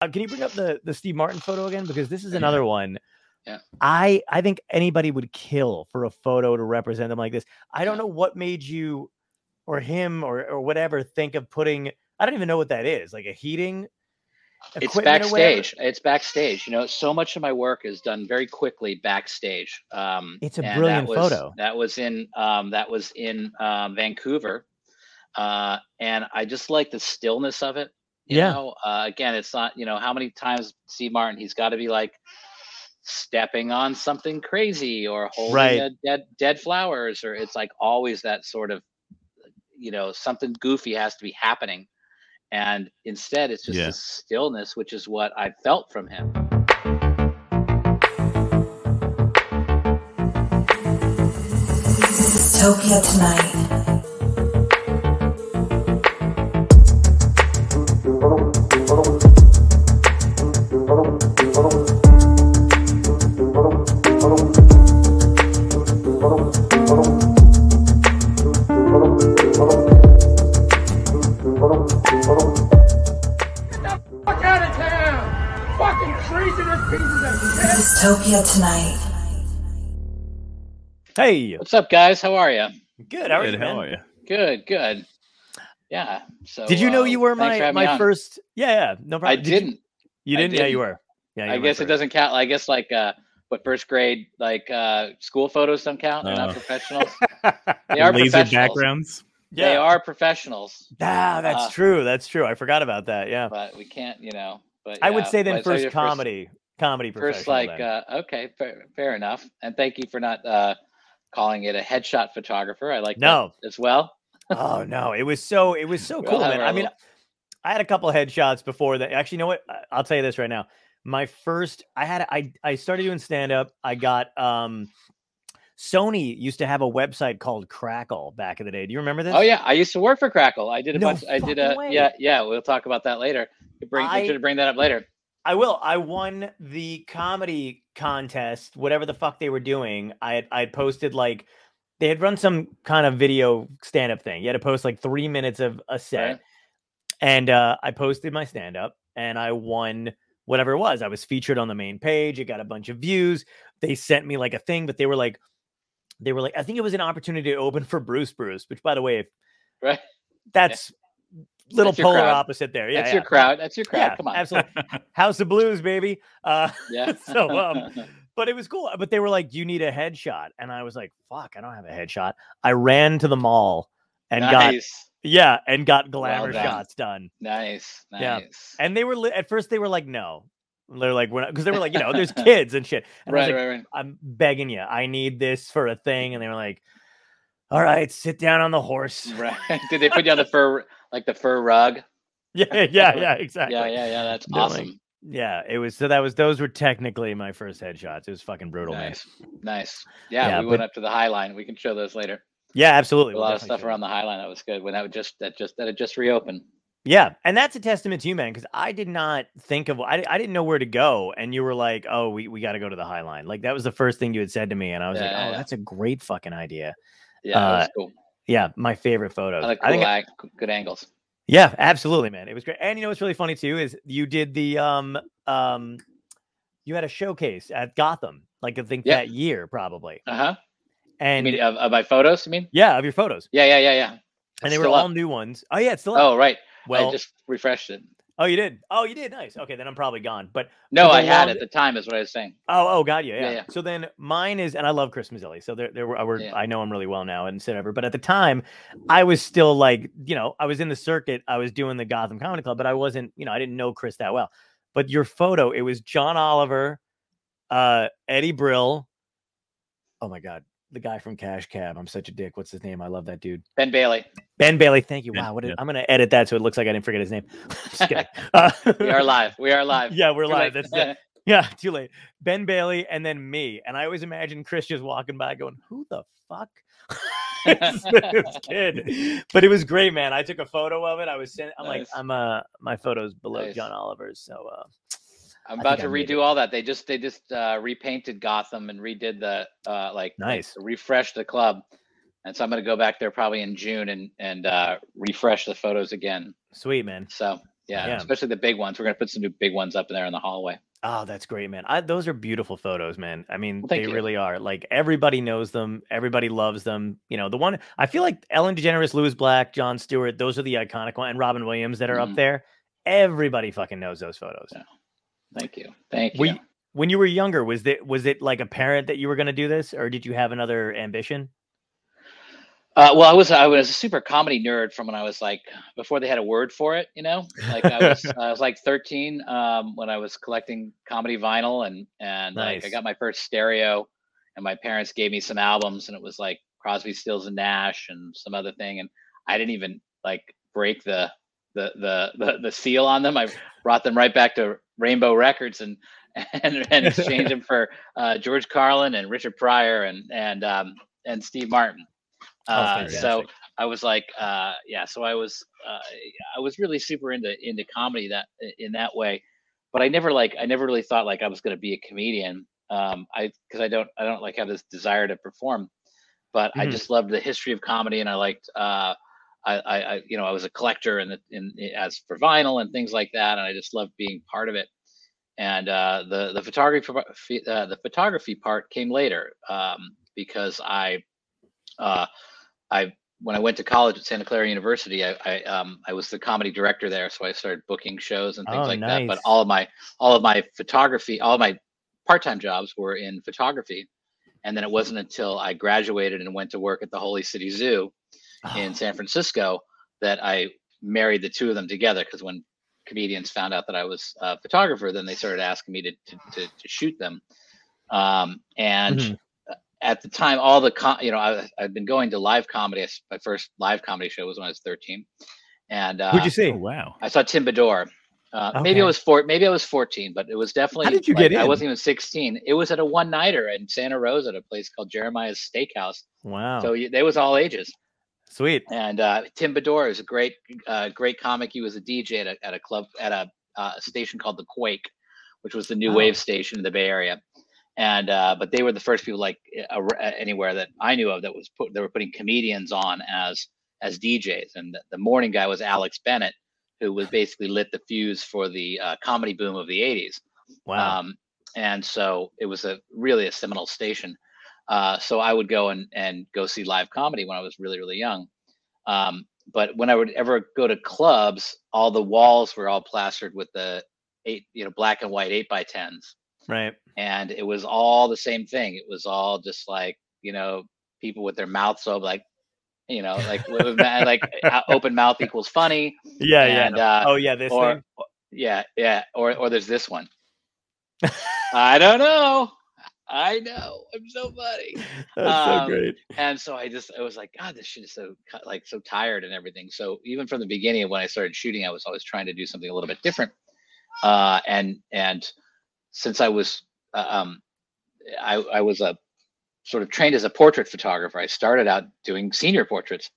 Uh, can you bring up the the Steve Martin photo again? Because this is another one. Yeah. I I think anybody would kill for a photo to represent them like this. I don't Yeah. know what made you or him or or whatever think of putting. I don't even know what that is. Like a heating. It's equipment or whatever? backstage. It's backstage. You know, so much of my work is done very quickly backstage. Um, It's a brilliant that was, photo. That was in um, that was in um, Vancouver, uh, and I just like the stillness of it. You Yeah. know, uh, again, it's not. You know, how many times Steve Martin? He's got to be like stepping on something crazy or holding Right. a dead dead flowers, or it's like always that sort of, you know, something goofy has to be happening and instead it's just Yeah. this stillness which is what i felt from him Topia tonight. Dystopia tonight. Hey, what's up guys how are you good. How are Good, you, how man? are you? good good yeah so Did you know uh, you were my my first? Yeah, yeah. No i problem. Did didn't You, I didn't? Yeah, you were. Yeah, you i were guess it doesn't count i guess like uh what first grade like uh school photos don't count they're not Oh. professionals they are Laser professionals backgrounds. they are professionals Ah, that's Uh, true. That's true. I forgot about that. Yeah. but we can't you know but I would say then but so first your comedy, first like uh okay fair, fair enough and thank you for not uh calling it a headshot photographer i like No. that as well oh no, it was so it was so cool, man. I mean, I had a couple headshots before that. Actually, you know what? I'll tell you this right now. My first, I had, I, I started doing stand up. I got, um, Sony used to have a website called Crackle back in the day. Do you remember this? oh yeah i used to work for crackle i did a No bunch i did a way. yeah yeah we'll talk about that later bring I- you should bring that up later I will. I won the comedy contest, whatever the fuck they were doing. I had I had posted like they had run some kind of video stand up thing. You had to post like three minutes of a set. Right. And uh, I posted my stand up and I won whatever it was. I was featured on the main page. It got a bunch of views. They sent me like a thing, but they were like, they were like, I think it was an opportunity to open for Bruce Bruce, which by the way, if right that's little polar crowd. opposite there. Yeah. that's yeah. your crowd that's your crowd Yeah, come on absolutely. House of Blues, baby. Uh, yeah so, um, but it was cool. But they were like, "You need a headshot," and I was like, "Fuck, I don't have a headshot." I ran to the mall and got yeah, and got glamour done. shots done. nice Yeah. And they were li- at first they were like, "No," they're like, because they were like, you know, there's kids and shit. And I was right like, right right I'm begging you, I need this for a thing, and they were like, "All right, sit down on the horse." right did they put you on the fur like the fur rug Yeah, yeah, yeah, exactly. yeah yeah yeah that's They're like, awesome Yeah, it was. So that was those were technically my first headshots. It was fucking brutal, man. nice nice yeah, Yeah, we went up to the high line we can show those later Yeah, absolutely. a we'll lot of stuff show around the High Line that was good when that would just that just that had just reopened. Yeah, and that's a testament to you, man, because I did not think of I, I didn't know where to go, and you were like, "Oh, we, we got to go to the High Line." Like that was the first thing you had said to me, and I was like, "Oh, yeah. that's a great fucking idea." Yeah, that was Uh, cool. Yeah, my favorite photos. I like I cool think, ag- good angles. yeah, absolutely, man. It was great, and you know what's really funny too is you did the um um, you had a showcase at Gotham, like I think Yeah. that year probably, Uh huh. I and mean, of, of my photos. You mean? yeah, of your photos, Yeah, yeah, yeah, yeah. and It's they were all up. new ones. Oh yeah, it's still up. Oh, right. well, I just refreshed it. Oh you did. Oh, you did. Nice. Okay, then I'm probably gone. But No, I had long- at the time. Is what I was saying. Oh, oh, God, yeah, yeah. Yeah, yeah. So then mine is, and I love Chris Mazzilli, so there, there were, I were, Yeah. I know him really well now and ever But at the time, I was still like, you know, I was in the circuit, I was doing the Gotham Comedy Club, but I wasn't, you know, I didn't know Chris that well. But your photo, it was John Oliver, uh, Eddie Brill. Oh my God, the guy from Cash Cab. I'm such a dick. What's his name? I love that dude. Ben Bailey. Ben Bailey. Thank you. Yeah, Wow, what is, yeah. I'm gonna edit that so it looks like I didn't forget his name. Just kidding. Uh, We are live. We are live. Yeah, we're Too live. late. That's it. Yeah, too late. Ben Bailey and then me. And I always imagine Chris just walking by going, Who the fuck? this kid? But it was great, man. I took a photo of it. I was sent I'm like, Nice. I'm uh my photos below Nice. John Oliver's. So uh I'm about to redo all that. They just they just uh, repainted Gotham and redid the uh, like Nice. refreshed the club, and so I'm gonna go back there probably in June and and uh, refresh the photos again. sweet man. So Yeah, Yeah. especially the big ones. We're gonna put some new big ones up in there in the hallway. Oh, that's great, man. I, those are beautiful photos, man. I mean, Well, they you. really are. Like everybody knows them. Everybody loves them. You know, the one I feel like Ellen DeGeneres, Lewis Black, Jon Stewart. Those are the iconic one, and Robin Williams that are Mhm. up there. Everybody fucking knows those photos. Yeah. Thank you, thank you. When you were younger, was it was it like apparent that you were going to do this, or did you have another ambition? Uh, well, I was I was a super comedy nerd from when I was like before they had a word for it. You know, like I was I was like 13 um, when I was collecting comedy vinyl, and and like I got my first stereo, and my parents gave me some albums, and it was like Crosby, Stills, and Nash, and some other thing, and I didn't even like break the the the the, the seal on them. I brought them right back to Rainbow Records and and, and exchanged them for uh, George Carlin and Richard Pryor and and um, and Steve Martin. Oh, Uh, so. I was like, uh, yeah. So I was, uh, I was really super into into comedy that in that way, but I never like, I never really thought like I was going to be a comedian. Um, I because I don't, I don't like have this desire to perform, but I Mhm. just loved the history of comedy, and I liked, uh, I, I, I, you know, I was a collector and in, in as for vinyl and things like that, and I just loved being part of it. And uh, the the photography uh, the photography part came later um, because I uh, I when I went to college at Santa Clara University, I I, um, I was the comedy director there, so I started booking shows and things Oh, like that. But all of my all of my photography, all of my part-time jobs were in photography. And then it wasn't until I graduated and went to work at the Holy City Zoo in Oh, San Francisco that I married the two of them together. Because when comedians found out that I was a photographer, then they started asking me to to, to, to shoot them. Um, and Mhm. at the time, all the com- you know, I, I've been going to live comedy. My first live comedy show was when I was 13, and uh, Who'd you see? Oh wow. I saw Tim Bedore. Uh, Maybe I was four. Maybe I was 14, but it was definitely. How did you like, get I wasn't even 16. It was at a one nighter in Santa Rosa at a place called Jeremiah's Steakhouse. Wow, So y- there was all ages. Sweet. And uh, Tim Bedore is a great, uh, great comic. He was a DJ at a, at a club at a uh, station called the Quake, which was the new Oh. wave station in the Bay Area. And uh, but they were the first people like anywhere that I knew of that was put. They were putting comedians on as as DJs, and the, the morning guy was Alex Bennett, who was basically lit the fuse for the uh, comedy boom of the '80s. Wow. Um, and so it was a really a seminal station. Uh, so I would go and, and go see live comedy when I was really, really young. Um, but when I would ever go to clubs, all the walls were all plastered with the eight, you know, black and white eight by tens. right. And it was all the same thing. It was all just like, you know, people with their mouths open, like, you know, like, like open mouth equals funny. Yeah, and, yeah. uh, oh, yeah. This or thing. yeah, yeah, or or there's this one. I don't know. I know. I'm so funny. That's um, so great. And so I just I was like, God, this shit is so like so tired and everything. So even from the beginning of when I started shooting, I was always trying to do something a little bit different. Uh, and and since I was uh, um, I I was a sort of trained as a portrait photographer. I started out doing senior portraits.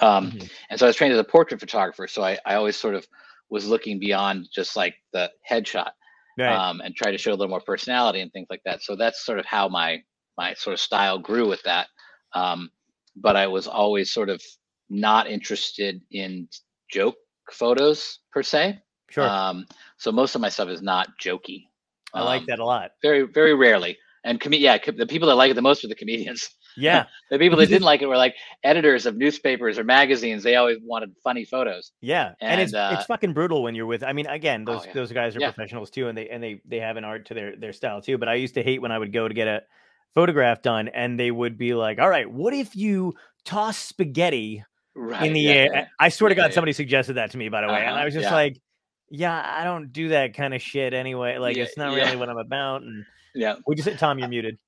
Um, Mhm. and so I was trained as a portrait photographer. So I, I always sort of was looking beyond just like the headshot Right. um, and try to show a little more personality and things like that. So that's sort of how my my sort of style grew with that. Um, but I was always sort of not interested in joke photos per se. sure. Um, so most of my stuff is not jokey. I like Um, that a lot. Very very rarely. And com- yeah, co- the people that like it the most are the comedians. Yeah. The people that didn't like it were like editors of newspapers or magazines. They always wanted funny photos. Yeah, and, it's uh, it's fucking brutal when you're with. I mean, again, Oh, those yeah. those guys are Yeah. professionals too, and they and they they have an art to their their style too. But I used to hate when I would go to get a photograph done, and they would be like, "All right, what if you toss spaghetti Right. in the yeah, air?" I swear to God, somebody suggested that to me, by the way, and I Uh-huh, was just like, "Yeah, I don't do that kind of shit anyway. Like, it's not really what I'm about." And Yeah. we just said, Tom, you're muted.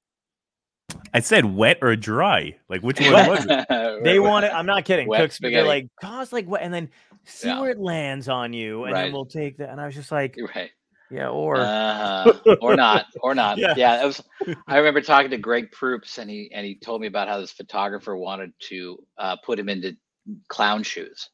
I said wet or dry. Like which one was it? They want it. I'm not kidding. Wet Cooks, but they're spaghetti. like, cause like what?" And then see Yeah. where it lands on you, and then we'll take that. And I was just like, right. "Yeah, or." uh, or not, or not. Yeah. Yeah. it was. I remember talking to Greg Proops, and he and he told me about how this photographer wanted to uh, put him into clown shoes.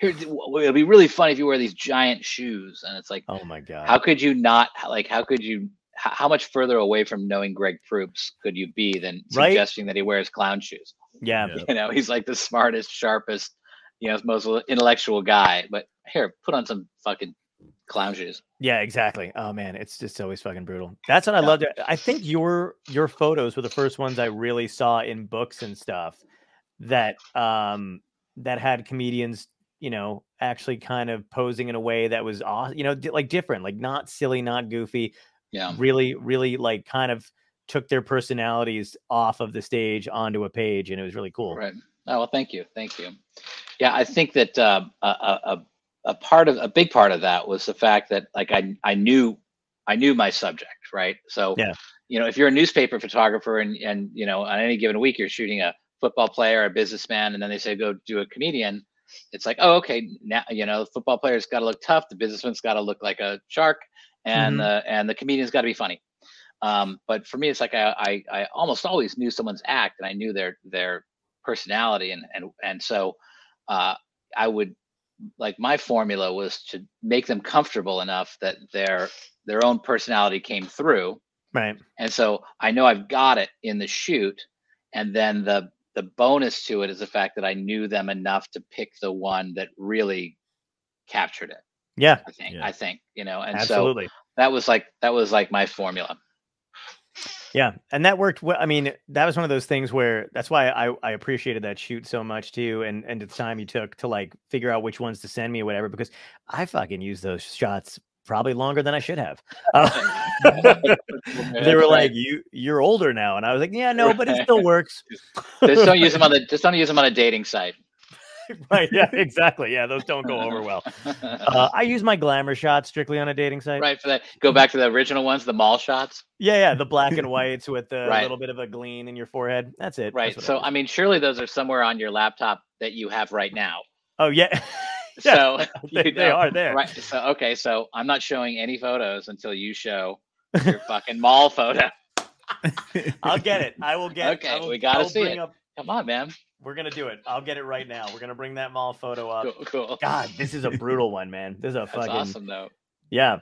Here, it'll be really funny if you wear these giant shoes, and it's like, oh my god. how could you not? Like, how could you? How, how much further away from knowing Greg Proops could you be than Right? suggesting that he wears clown shoes? yeah. Yeah. You know, he's like the smartest, sharpest, you know most intellectual guy. But here, put on some fucking clown shoes. Yeah, exactly. Oh man, it's just always fucking brutal. That's what I Yeah. loved. I think your your photos were the first ones I really saw in books and stuff that um that had comedians, you know, actually kind of posing in a way that was aw- you know, di- like different, like not silly, not goofy, Yeah. really really like kind of took their personalities off of the stage onto a page and it was really cool. Right. Oh well, thank you, thank you. Yeah, I think that uh, a, a a- a part of a big part of that was the fact that like I I knew I knew my subject, right? So Yeah. you know, if you're a newspaper photographer and and you know on any given week you're shooting a football player, a businessman, and then they say go do a comedian, it's like oh okay now you know the football player's got to look tough, the businessman's got to look like a shark, and Mhm. uh, and the comedian's got to be funny. Um, but for me, it's like I, I I almost always knew someone's act, and I knew their their personality, and and and so uh, I would like my formula was to make them comfortable enough that their their own personality came through, Right. and so I know I've got it in the shoot, and then the the bonus to it is the fact that I knew them enough to pick the one that really captured it. Yeah, I think Yeah. I think you know, and absolutely. so that was like that was like my formula. Yeah, and that worked. well. I mean, that was one of those things where that's why I I appreciated that shoot so much too, and and the time you took to like figure out which ones to send me or whatever, because I fucking use those shots probably longer than I should have. Uh, they were like, "You you're older now," and I was like, "Yeah, no, but it still works." just don't use them on the just don't use them on a dating site. right? Yeah, exactly. Yeah, those don't go over well. Uh, I use my glamour shots strictly on a dating site. right for that. Go back to the original ones, the mall shots. Yeah, yeah, the black and whites with the Right. little bit of a gleam in your forehead. That's it. Right. That's So I I mean, surely those are somewhere on your laptop that you have right now. oh yeah, Yeah, So they, you they are there. Right. So okay. So I'm not showing any photos until you show your fucking mall photo. I'll get it. I will get. Okay, will, we gotta see it. Up, Come on, man. We're gonna do it. I'll get it right now. We're gonna bring that mall photo up. Cool. cool. God, this is a brutal one, man. This is a That's fucking awesome, though. yeah.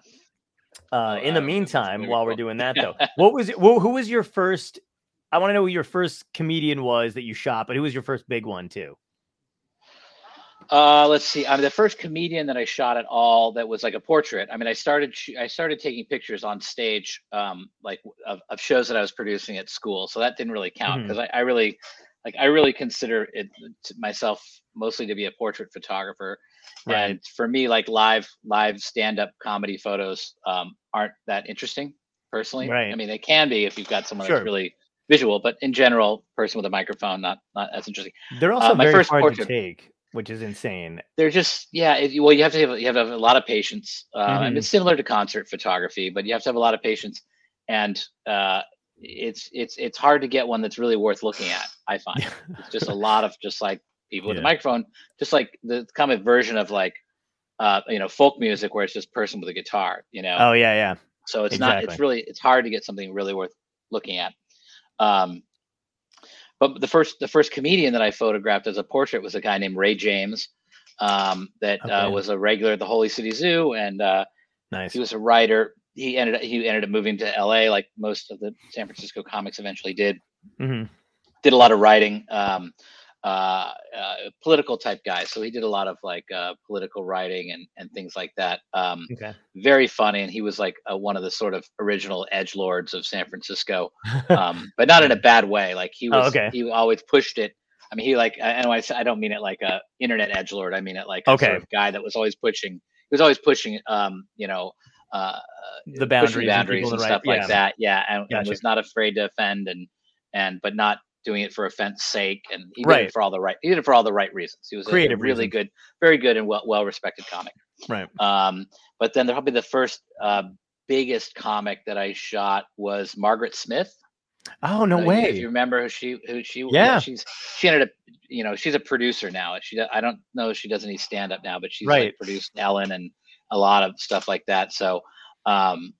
Uh, Oh, in the meantime, while we're doing that though, what was it? Who, who was your first? I want to know who your first comedian was that you shot, but who was your first big one too? Uh, let's see. I mean, the first comedian that I shot at all that was like a portrait. I mean, I started sh- I started taking pictures on stage, um, like of, of shows that I was producing at school. So that didn't really count because I, I really, like, I really consider it to myself mostly to be a portrait photographer. Right. And for me, like live live stand up comedy photos um, aren't that interesting personally. Right. I mean, they can be if you've got someone Sure. that's really visual, but in general, person with a microphone not not as interesting. They're also Uh, my first portrait- take, which is insane. they're just yeah it, well you have to have you have to have a lot of patience uh, Mm-hmm. and it's similar to concert photography but you have to have a lot of patience and uh, it's it's it's hard to get one that's really worth looking at i find. It's just a lot of just like people with a microphone just like the common version of like uh, you know folk music where it's just person with a guitar you know? Oh yeah, yeah. so it's not it's really it's hard to get something really worth looking at. Um but the first the first comedian that i photographed as a portrait was a guy named ray james um that uh, was a regular at the holy city zoo and uh Nice. he was a writer. He ended up he ended up moving to la like most of the san francisco comics eventually did. Hmm did a lot of writing um uh, uh political type guy so he did a lot of like uh political writing and and things like that. Um Okay. very funny. And he was like uh, one of the sort of original edge lords of san francisco um but not in a bad way. Like he Oh, was okay. he always pushed it. I mean he like I- I, I don't mean it like a internet edge lord. I mean it like a Okay. sort of guy that was always pushing he was always pushing um you know uh The pushing boundaries, and boundaries and to stuff write- like yeah. that. Yeah. And, and was not afraid to offend and and but not doing it for offense sake and he did it for all the right he did it for all the right reasons he was a- a, really reasons. good very good and well well respected comic Right. um, but then the, probably the first uh, biggest comic that I shot was Margaret Smith. Oh no Uh, way. If you remember who she who she Yeah. she's she ended up you know she's a producer now. She I don't know if she does any stand up now, but she's Right. like produced Ellen and a lot of stuff like that. So um,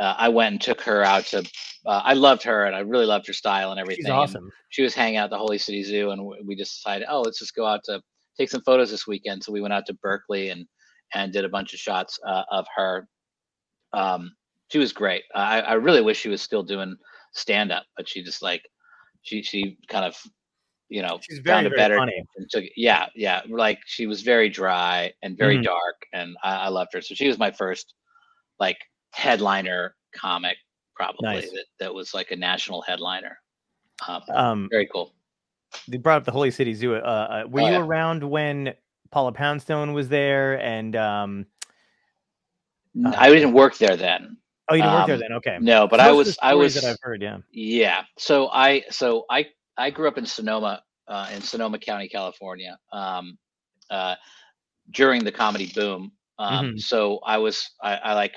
uh, I went and took her out to. Uh, I loved her and I really loved her style and everything. She's and awesome. she was hanging out at the Holy City Zoo, and we just decided, oh, let's just go out to take some photos this weekend. So we went out to Berkeley and and did a bunch of shots uh, of her. Um, she was great. I, I really wish she was still doing stand up, but she just like she she kind of you know, She's very, it very better funny. and took. Yeah, yeah. Like she was very dry and very Mhm. dark, and I, I loved her. So she was my first like headliner comic, probably Nice. that, that was like a national headliner. Um, Um, very cool. they brought up the Holy City Zoo. Uh, uh, were Oh, you yeah. around when Paula Poundstone was there? And um, uh, I didn't work there then. oh, you didn't work there Um, then? Okay. No, but Most I was I was that I've heard. Yeah. Yeah. So I so I I grew up in Sonoma, uh, in Sonoma County, California, um, uh, during the comedy boom. Um, Mhm. So I was I, I like,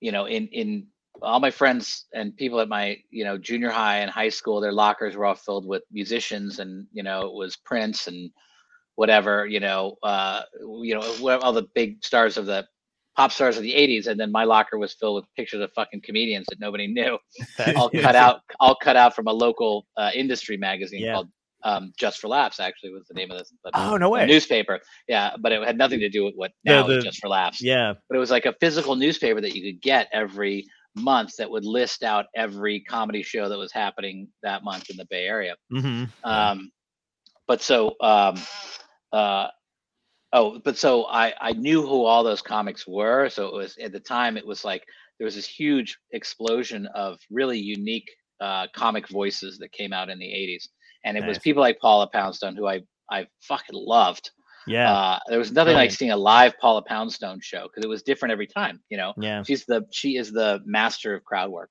you know, in in all my friends and people at my you know junior high and high school, their lockers were all filled with musicians, and you know it was Prince and whatever, you know, uh, you know, all the big stars of the pop stars of the 80s and then my locker was filled with pictures of fucking comedians that nobody knew all cut out all cut out from a local uh, industry magazine Yeah. called um, Just for Laughs. Actually, was the name of this the, Oh no way. newspaper. Yeah, but it had nothing to do with what now the- is Just for Laughs. Yeah. But it was like a physical newspaper that you could get every month that would list out every comedy show that was happening that month in the Bay Area. hmm Um, but so, um, uh, oh, but so I I knew who all those comics were. So it was at the time it was like there was this huge explosion of really unique uh, comic voices that came out in the '80s, and it was people like Paula Poundstone who I I fucking loved. Yeah. Uh, there was nothing like seeing a live Paula Poundstone show because it was different every time. You know, yeah. she's the she is the master of crowd work.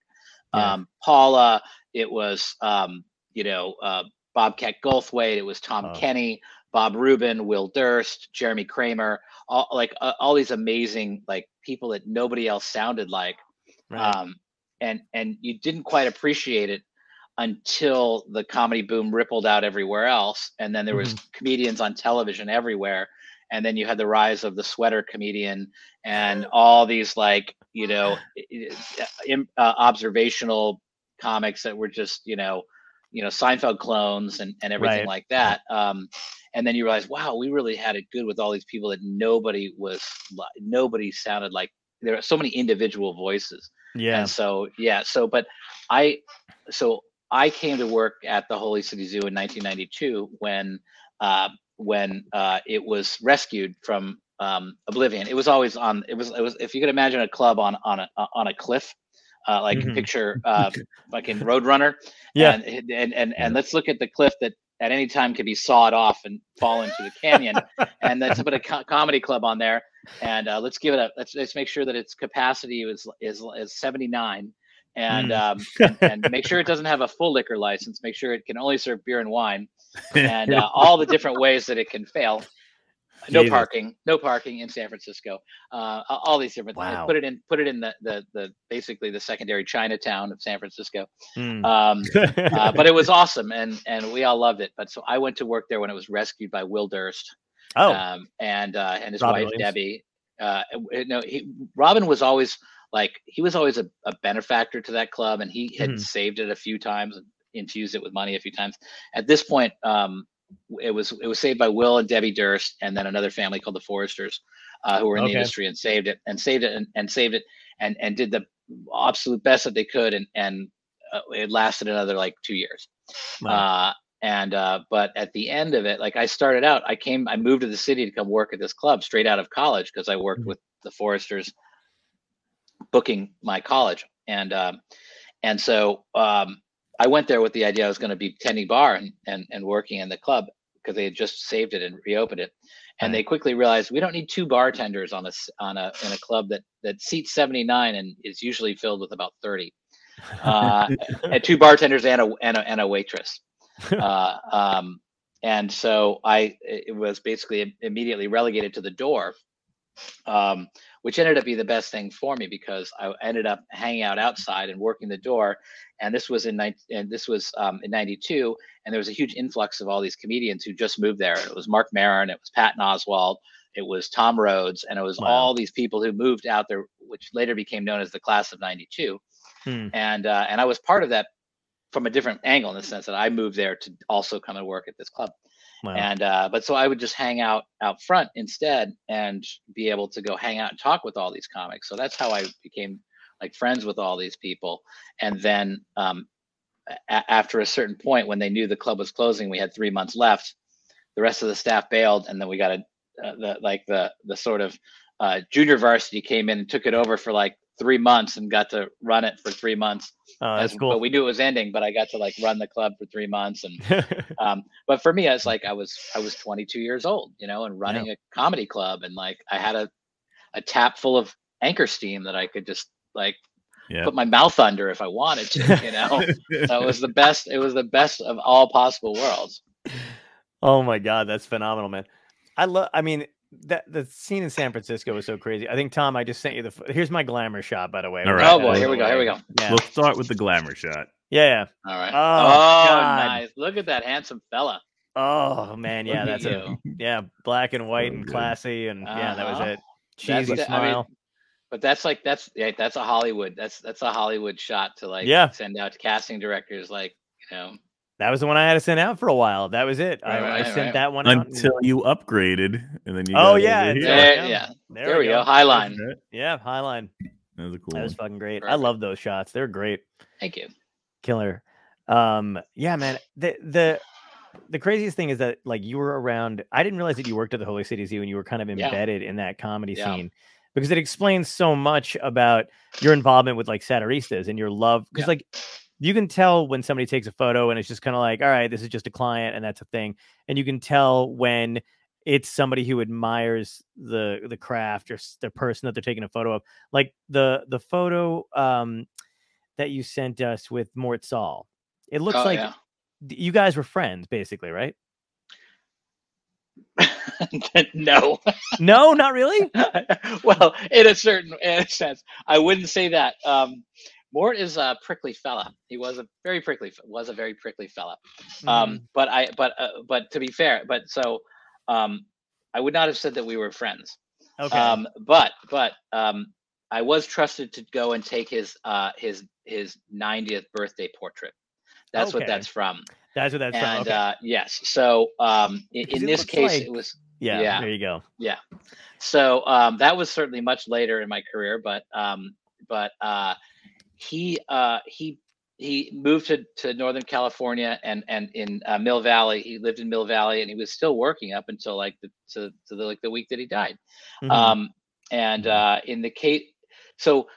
Yeah. Um, Paula, it was um, you know uh, Bobcat Goldthwait, it was Tom Oh. Kenny, Bob Rubin, Will Durst, Jeremy Kramer, all like uh, all these amazing like people that nobody else sounded like. Right. Um, and and you didn't quite appreciate it until the comedy boom rippled out everywhere else, and then there was Mm-hmm. comedians on television everywhere, and then you had the rise of the sweater comedian and all these like you know i- i- uh, observational comics that were just you know you know Seinfeld clones and and everything Right. like that. Um, and then you realize, wow, we really had it good with all these people that nobody was li- nobody sounded like. There are so many individual voices. yeah. And so yeah, so but I so I came to work at the Holy City Zoo in 1992 when uh, when uh, it was rescued from um, oblivion. It was always on. It was it was if you could imagine a club on on a on a cliff. Uh, like Mhm. picture uh, fucking Roadrunner, Yeah. and, and and and let's look at the cliff that at any time could be sawed off and fall into the canyon, and let's put a co- comedy club on there, and uh, let's give it a let's let's make sure that its capacity is is is 79, and Mm. um, and, and make sure it doesn't have a full liquor license. Make sure it can only serve beer and wine, and uh, all the different ways that it can fail. No Jesus. parking, no parking in San Francisco. Uh, all these different. Wow. Put it in. Put it in the, the the basically the secondary Chinatown of San Francisco. Mm. Um, uh, but it was awesome, and and we all loved it. But so I went to work there when it was rescued by Will Durst oh. um, and uh, and his Robin wife Williams. Debbie. Uh, no, he, Robin was always like he was always a, a benefactor to that club, and he had Mhm. saved it a few times and infused it with money a few times. At this point, um, it was it was saved by Will and Debbie Durst, and then another family called the Foresters, uh, who were in Okay. the industry and saved it and saved it and, and saved it and and did the absolute best that they could, and and uh, it lasted another like two years. Wow. Uh, and uh, but at the end of it, like I started out, I came, I moved to the city to come work at this club straight out of college because I worked Mhm. with the Foresters, booking my college, and um, and so um, I went there with the idea I was going to be tending bar and, and and working in the club because they had just saved it and reopened it, and they quickly realized we don't need two bartenders on a on a in a club that that seats seventy nine and is usually filled with about thirty, uh, and two bartenders and a and a, and a waitress. Uh, um, and so I it was basically immediately relegated to the door, um, which ended up being the best thing for me because I ended up hanging out outside and working the door. And this was in 19, and this was um, in '92, and there was a huge influx of all these comedians who just moved there. It was Marc Maron, it was Patton Oswalt, it was Tom Rhodes, and it was Wow. all these people who moved out there, which later became known as the class of '92 Hmm. and uh, and I was part of that from a different angle in the sense that I moved there to also come and work at this club. Wow. And uh, but so I would just hang out out front instead and be able to go hang out and talk with all these comics. So that's how I became like friends with all these people. And then um, a- after a certain point, when they knew the club was closing, we had three months left. The rest of the staff bailed, and then we got a uh, the like the the sort of uh, junior varsity came in and took it over for like three months and got to run it for three months. Oh, as- that's But we knew it was ending, but I got to like run the club for three months and um but for me i was like i was i was 22 years old you know and running a comedy club and like i had a a tap full of anchor steam that i could just like Yeah. put my mouth under if i wanted to you know so it was the best it was the best of all possible worlds Oh my god, that's phenomenal, man. I love. I mean, that the scene in San Francisco was so crazy. I think Tom, I just sent you the. Here's my glamour shot, by the way. All We'll right. get oh boy here we go here we go Yeah, We'll start with the glamour shot. yeah, yeah. all right Oh, oh nice look at that handsome fella Oh man, yeah, Look at that's a yeah, black and white So and classy, and yeah, that was Uh-huh. it. That's Cheesy the- I mean, but that's like that's yeah, that's a hollywood that's that's a hollywood shot to like Yeah. send out to casting directors like you know that was the one I had to send out for a while. That was it. I, Right, I right, sent right. that one out. Until you upgraded, and then you. Oh, got yeah, over it's here. right. there, yeah. yeah there, there we go highline Right. Yeah, Highline. That was a cool That was one. fucking great. I love those shots. They're great. thank you killer um yeah man the the the craziest thing is that like you were around i didn't realize that you worked at the holy city zoo and you were kind of Yeah. embedded in that comedy Yeah. scene because it explains so much about your involvement with like satiristas and your love because Yeah. like you can tell when somebody takes a photo and it's just kind of like all right this is just a client and that's a thing and you can tell when it's somebody who admires the the craft or the person that they're taking a photo of like the the photo um that you sent us with Mort Sahl. It looks Oh, like yeah. you guys were friends, basically, right? no. No, not really. well, in a certain in a sense, I wouldn't say that. Um, Mort is a prickly fella. He was a very prickly was a very prickly fella. Mm-hmm. Um, but I but uh, but to be fair, but so um, I would not have said that we were friends. Okay. Um, but but um, I was trusted to go and take his uh, his his 90th birthday portrait. That's what that's from. That's what that's from. Okay. uh, yes, so um, in, in this case, like- it was yeah, yeah. There you go. yeah so um that was certainly much later in my career but um but uh he uh he he moved to, to northern california and and in uh, mill valley he lived in mill valley and he was still working up until like the to, to the like the week that he died Mhm. um and uh in the case so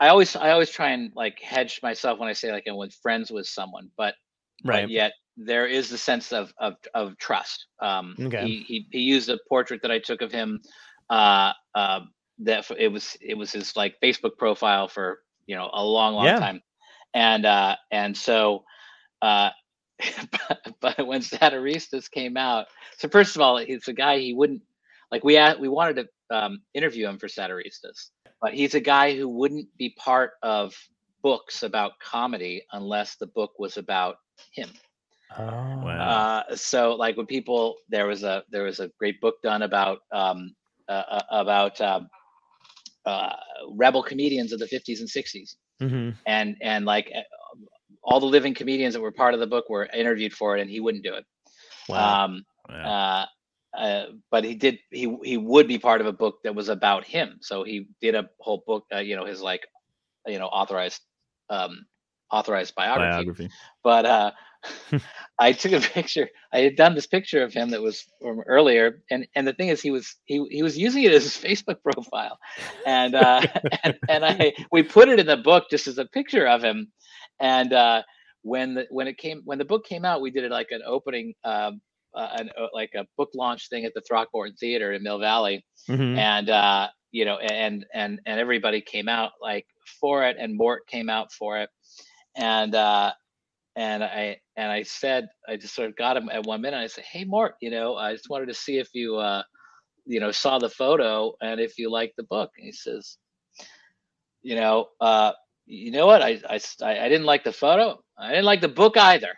i always i always try and like hedge myself when i say like i'm with friends with someone but right. but yet there is the sense of of, of trust. Um, Okay. he, he he used a portrait that I took of him. Uh, uh, that it was it was his like Facebook profile for you know a long long Yeah. time, and uh, and so. Uh, but, but when Satiristas came out, so first of all, he's a guy he wouldn't like. We had, we wanted to um, interview him for Satiristas, but he's a guy who wouldn't be part of books about comedy unless the book was about him. Oh. Wow. Uh, so like when people there was a there was a great book done about um, uh, uh, about um, uh, rebel comedians of the 50s and 60s hmm and and like uh, all the living comedians that were part of the book were interviewed for it and he wouldn't do it Wow. um, wow. uh, uh, but he did he he would be part of a book that was about him so he did a whole book uh, you know his like you know authorized um authorized biography Biography. but uh I took a picture. I had done this picture of him that was from earlier, and and the thing is, he was he he was using it as his Facebook profile, and uh, and and I we put it in the book just as a picture of him, and uh, when the when it came when the book came out, we did it like an opening, um, uh, an uh, like a book launch thing at the Throckmorton Theater in Mill Valley, Mhm. and uh, you know, and and and everybody came out like for it, and Mort came out for it, and uh, and I and I said I just sort of got him at one minute. I said, "Hey, Mort, you know, I just wanted to see if you, uh, you know, saw the photo and if you liked the book." And he says, "You know, uh, you know what? I, I I didn't like the photo. I didn't like the book either."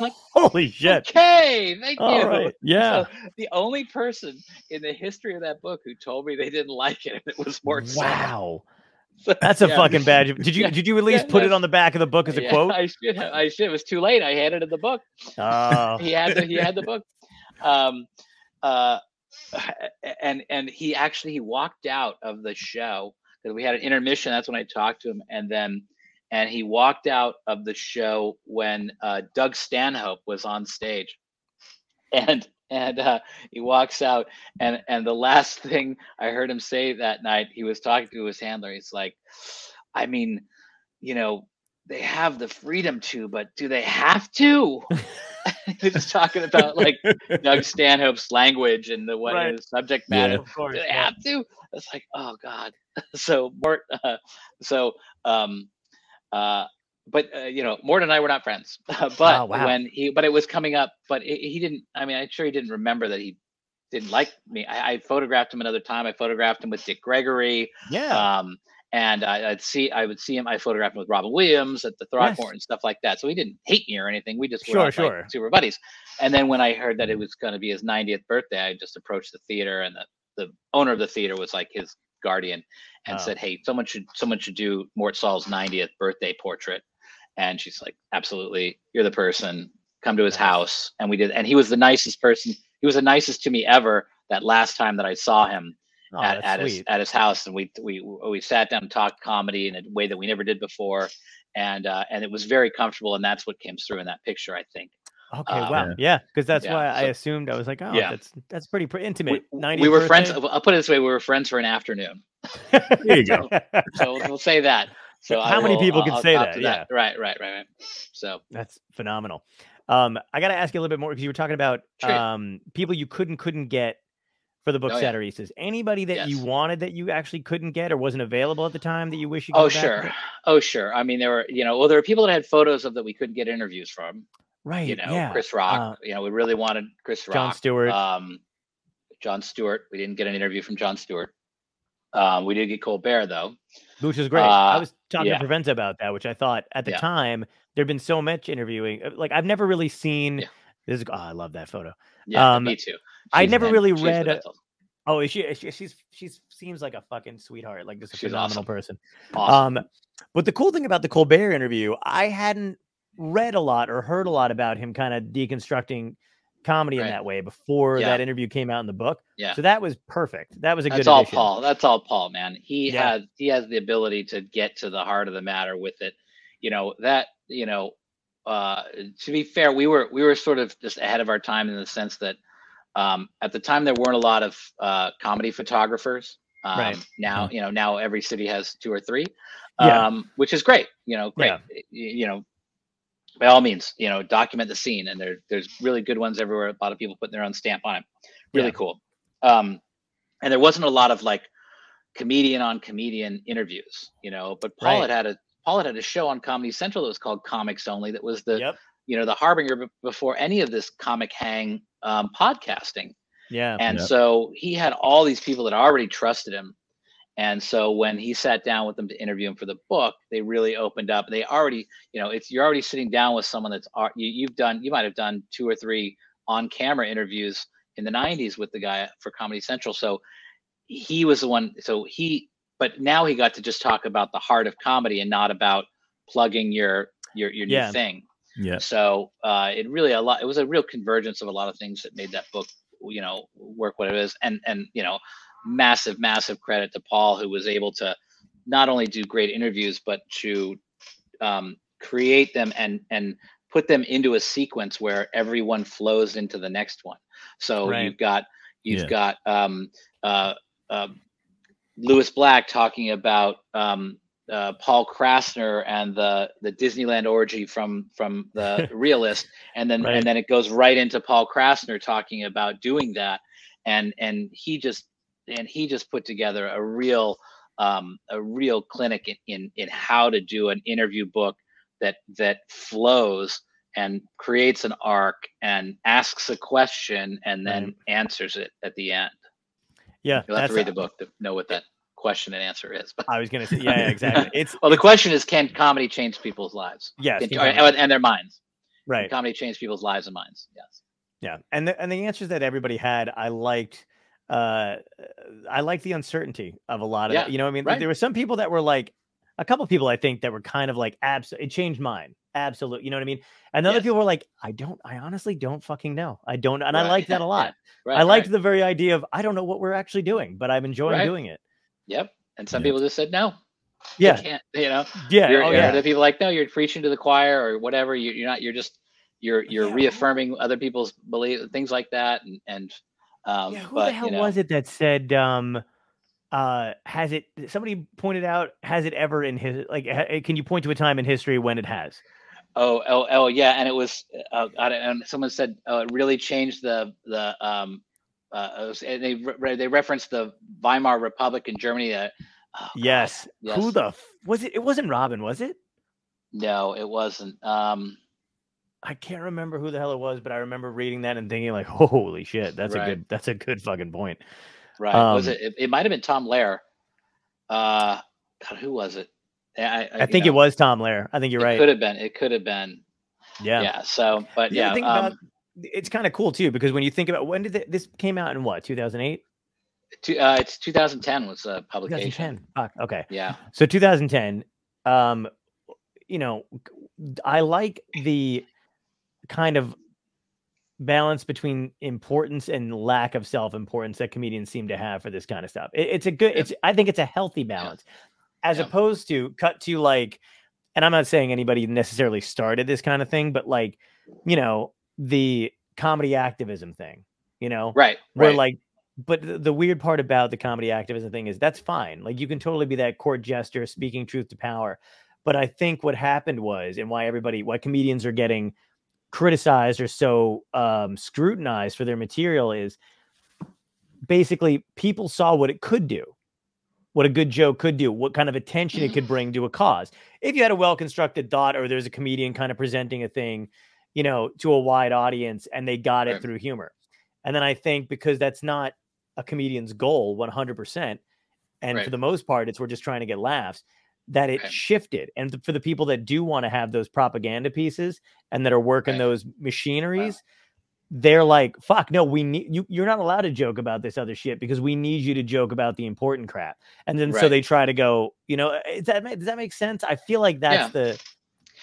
Like, Holy shit! Okay, thank you. All right. Yeah. So the only person in the history of that book who told me they didn't like it, it was Mort. Sahl. Wow. So, That's a yeah. fucking badge. Did you did you at least Yeah, put it on the back of the book as a Yeah, quote? I should. have- I should. It was too late. I handed him the book. Oh. he had the, he had the book um uh and and he actually he walked out of the show because we had an intermission that's when i talked to him and then and he walked out of the show when uh, Doug Stanhope was on stage, and and uh, he walks out, and and the last thing I heard him say that night, he was talking to his handler. He's like, I mean, you know, they have the freedom to, but do they have to? he was talking about like Doug Stanhope's language and the what Right. subject Yeah. matter. Of course. Do they yeah. have to? It's like, oh god. so Mort, uh, so um, uh, but uh, you know, Mort and I were not friends. but Oh, wow. when he, but it was coming up. But he he didn't. I mean, I'm sure he didn't remember that he didn't like me. I, I photographed him another time. I photographed him with Dick Gregory. Yeah. Um, and I, I'd see, I would see him. I photographed him with Robin Williams at the Throckmorton stuff like that. So he didn't hate me or anything. We just were Sure, like, sure. super buddies. And then when I heard that it was going to be his 90th birthday, I just approached the theater, and the, the owner of the theater was like his guardian, and Oh. said, "Hey, someone should someone should do Mort Sahl's 90th birthday portrait." And she's like, "Absolutely, you're the person. Come to his house." And we did. And he was the nicest person. He was the nicest to me ever. That last time that I saw him oh, at, at his at his house, and we we we sat down and talked comedy in a way that we never did before, and uh, and it was very comfortable, and that's what came through in that picture, I think. Okay, uh, wow, yeah, because that's yeah, why I assumed I was like, oh, Yeah. that's that's pretty pretty We, intimate. we 90th were friends. I'll put it this way: we were friends for an afternoon. There you go. So we'll say that. So How many people can I'll say that? Yeah. Right, right, right, right. So That's phenomenal. Um, I got to ask you a little bit more because you were talking about um, people you couldn't couldn't get for the book Oh, yeah. Satiristas. Anybody that you wanted that you actually couldn't get or wasn't available at the time that you wish you could Oh sure, to? oh sure. I mean, there were you know, well, there were people that had photos of that we couldn't get interviews from. right? You know, yeah. Chris Rock. Uh, you know, we really wanted Chris Rock. Jon Stewart. Um, Jon Stewart. We didn't get an interview from Jon Stewart. Um, we did get Colbert though. which was great. I uh, was talking yeah. to Provenza about that, which I thought at the Yeah. time there'd been so much interviewing. uh, Like I've never really seen. Yeah. This is, oh, I love that photo. Yeah, Um, me too. I never an- really she's read a- Oh, is she, is she? She's she's seems like a fucking sweetheart, like just a She's phenomenal awesome. person. Awesome. Um, but the cool thing about the Colbert interview, I hadn't read a lot or heard a lot about him kind of deconstructing comedy in that way before Yeah. that interview came out in the book. Yeah. So that was perfect. That was a That's good all addition. Paul. That's all Paul, man. He Yeah. has he has the ability to get to the heart of the matter with it. You know, that, you know, uh to be fair, we were we were sort of just ahead of our time in the sense that um at the time there weren't a lot of uh comedy photographers. Um Right. now, you know, now every city has two or three. Yeah. Um which is great, you know, great. Yeah. You know, by all means, you know, document the scene and there there's really good ones everywhere. A lot of people putting their own stamp on it. Really Yeah. cool. Um and there wasn't a lot of like comedian on comedian interviews, you know. But Paul Right. had had a Paul had had a show on Comedy Central that was called Comics Only. That was the Yep. you know the harbinger before any of this comic hang um, podcasting. Yeah. And Yep. so he had all these people that already trusted him. And so when he sat down with them to interview him for the book, they really opened up. They already, you know, it's you're already sitting down with someone that's you, you've done. You might have done two or three on-camera interviews in the '90s with the guy for Comedy Central. So he was the one. So he, but now he got to just talk about the heart of comedy and not about plugging your your your Yeah. new thing. Yeah. So uh, it really a lot. It was a real convergence of a lot of things that made that book, you know, work what it is. And and you know, massive massive credit to Paul who was able to not only do great interviews but to um, create them and and put them into a sequence where everyone flows into the next one. So Right. you've got you've Yeah. got um, uh, uh, Lewis Black talking about um, uh, Paul Krassner and the the Disneyland orgy from from the realist, and then Right. and then it goes right into Paul Krassner talking about doing that, and and he just and he just put together a real um, a real clinic in, in in how to do an interview book that that flows and creates an arc and asks a question and then answers it at the end. Yeah. You'll have to read the book to know what that question and answer is. But I was gonna say, yeah, yeah, exactly. It's well, the question is, can comedy change people's lives? yes, Can- can or- and their minds. Can right. comedy change people's lives and minds. Yes. Yeah, and the and the answers that everybody had, I liked. Uh, I like the uncertainty of a lot of Yeah. You know, what I mean, right. there were some people that were like, a couple people I think that were kind of like, abs. It changed mine. Absolute. You know what I mean? And other Yes. people were like, I don't. I honestly don't fucking know. I don't. And I like that a lot. Right. I liked right. the very idea of I don't know what we're actually doing, but I'm enjoying Right. doing it. Yep. And some Yeah. people just said no. You Yeah, can't, you know. yeah, you're, oh you're- yeah. the people like, no, you're preaching to the choir or whatever. You, you're not. You're just you're you're Yeah. reaffirming other people's belief, things like that, and and um, yeah, who but the hell you know, was it that said um uh has it somebody pointed out has it ever in his like ha- can you point to a time in history when it has Oh, oh, oh, yeah, and it was, uh, I don't- and someone said, oh, it really changed the the um, uh, was, and they re- they referenced the Weimar Republic in Germany. Uh, oh, God, yes. who the f- was it it wasn't robin was it No, it wasn't. Um, i can't remember who the hell it was but i remember reading that and thinking like holy shit that's a good that's a good fucking point right? was Um, it? It, it might have been Tom Lehrer. Uh, God, who was it? I, i think it was tom lehrer i think you're right. It right could have been. It could have been. yeah Yeah. So, but The yeah. um, about- it's kind of cool too because when you think about when did the, this came out in what 2008 two, uh, it's 2010 was a publication. 2010 Fuck, okay Yeah. So 2010, um, you know, I like the kind of balance between importance and lack of self-importance that comedians seem to have for this kind of stuff. It- it's a good. Yeah. It's. I think it's a healthy balance, as Yeah. opposed to cut to like, and I'm not saying anybody necessarily started this kind of thing, but like, you know, the comedy activism thing. You know, Right. where Right. like but the, the weird part about the comedy activism thing is that's fine like you can totally be that court jester speaking truth to power but i think what happened was and why everybody why comedians are getting criticized or so um scrutinized for their material is basically people saw what it could do what a good joke could do what kind of attention it could bring to a cause if you had a well constructed thought or there's a comedian kind of presenting a thing you know to a wide audience and they got it Right. through humor and then I think because that's not a comedian's goal 100%, and Right. for the most part, it's we're just trying to get laughs, that it Right. shifted. And for the people that do want to have those propaganda pieces and that are working Right. those machineries, they're like, fuck, no, we need you. You're not allowed to joke about this other shit because we need you to joke about the important crap. And then so they try to go, you know, is that, does that make sense? I feel like that's the,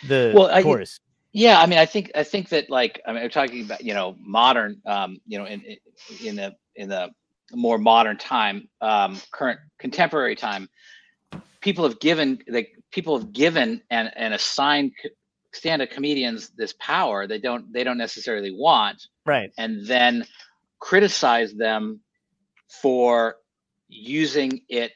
the Well, I- course. Yeah, I mean, I think I think that like I mean, we're talking about you know modern, um, you know, in in- in the in the more modern time, um, current contemporary time, people have given like people have given and and assigned stand-up comedians this power they don't they don't necessarily want, Right. and then criticize them for using it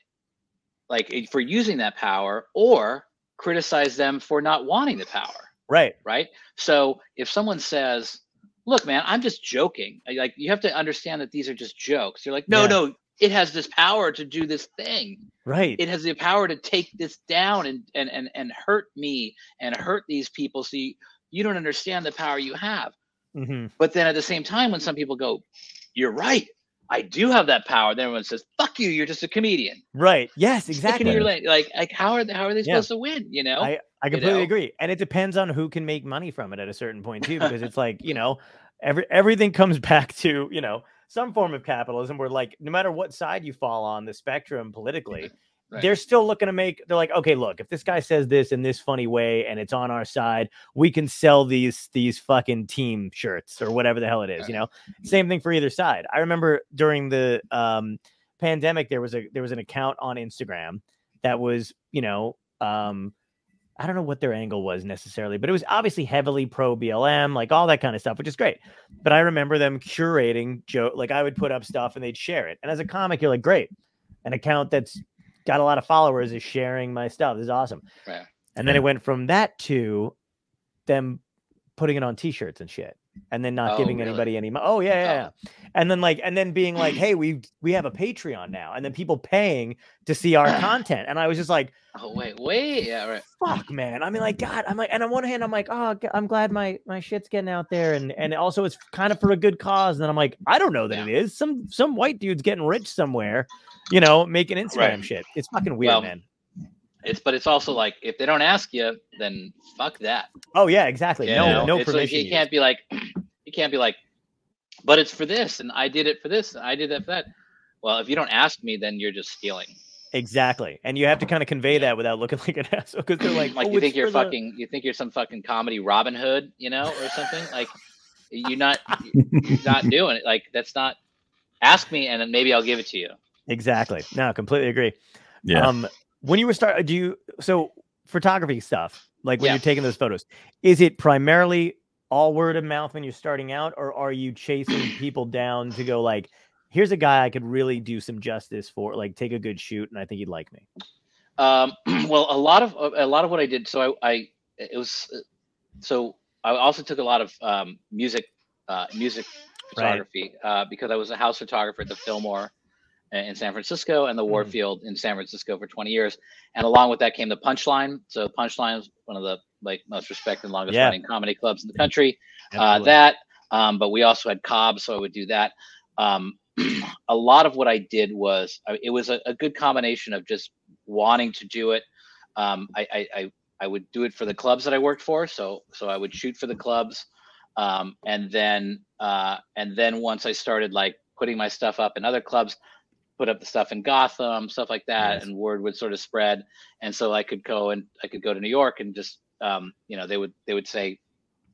like eh, for using that power or criticize them for not wanting the power Right. right? So if someone says, "Look, man, I'm just joking," like you have to understand that these are just jokes. You're like, "No, Yeah. no, it has this power to do this thing. Right. It has the power to take this down and and and and hurt me and hurt these people. So you, you don't understand the power you have." hmm But then at the same time, when some people go, "You're right." I do have that power. Then everyone says, "Fuck you! You're just a comedian." Right. Yes, exactly. to your lane. Like, like how are they, how are they Yeah. supposed to win? You know? I, I completely know? agree. And it depends on who can make money from it at a certain point too, because it's like, you know, every everything comes back to, you know, some form of capitalism where like no matter what side you fall on the spectrum politically, Right. they're still looking to make they're like, okay, look, if this guy says this in this funny way and it's on our side, we can sell these these fucking team shirts or whatever the hell it is, you know. Same thing for either side. I remember during the um pandemic there was a there was an account on Instagram that was, you know, um I don't know what their angle was necessarily, but it was obviously heavily pro BLM, like all that kind of stuff, which is great. But I remember them curating Joe, like I would put up stuff and they'd share it. And as a comic, you're like, great, an account that's got a lot of followers is sharing my stuff. This is awesome. Right. And then Yeah. it went from that to them putting it on t-shirts and shit and then not Oh, giving really? anybody any money. Oh yeah, yeah, Oh. yeah. And then like and then being like, hey, we we have a Patreon now, and then people paying to see our content. And I was just like, Oh wait, wait, yeah, right. fuck man i mean like god i'm like and on one hand i'm like oh I'm glad my my shit's getting out there and and also it's kind of for a good cause and then i'm like i don't know that it is some some white dude's getting rich somewhere you know making instagram Right. shit it's fucking weird Well, man It's but it's also like if they don't ask you, then fuck that. oh yeah exactly you no know? no it's like permission you can't be like you can't be like, but it's for this and I did it for this and I did that for that. Well, if you don't ask me, then you're just stealing. exactly and you have to kind of convey that without looking like an asshole because they're like like oh, you think you're for the-" fucking you think you're some fucking comedy Robin Hood, you know, or something like you're not you're not doing it. Like that's not. Ask me and then maybe I'll give it to you. exactly no completely agree Yeah. um when you were start, do you so photography stuff like when Yeah. you're taking those photos? Is it primarily all word of mouth when you're starting out, or are you chasing people down to go like, here's a guy I could really do some justice for, like take a good shoot, and I think he'd like me. Um, well, a lot of a lot of what I did. So I, I it was uh, so I also took a lot of um, music uh, music Right. photography uh, because I was a house photographer at the Fillmore in San Francisco and the Mm. Warfield in San Francisco for 20 years. And along with that came the Punchline. So Punchline is one of the like most respected, longest Yeah. running comedy clubs in the country. Uh, that, um, but we also had Cobb, so I would do that. Um, a lot of what I did was it was a, a good combination of just wanting to do it. Um, I, I, I I would do it for the clubs that I worked for, so so I would shoot for the clubs, um, and then uh, and then once I started like putting my stuff up in other clubs, put up the stuff in Gotham, stuff like that, Nice. and word would sort of spread, and so I could go and I could go to New York and just um, you know they would they would say,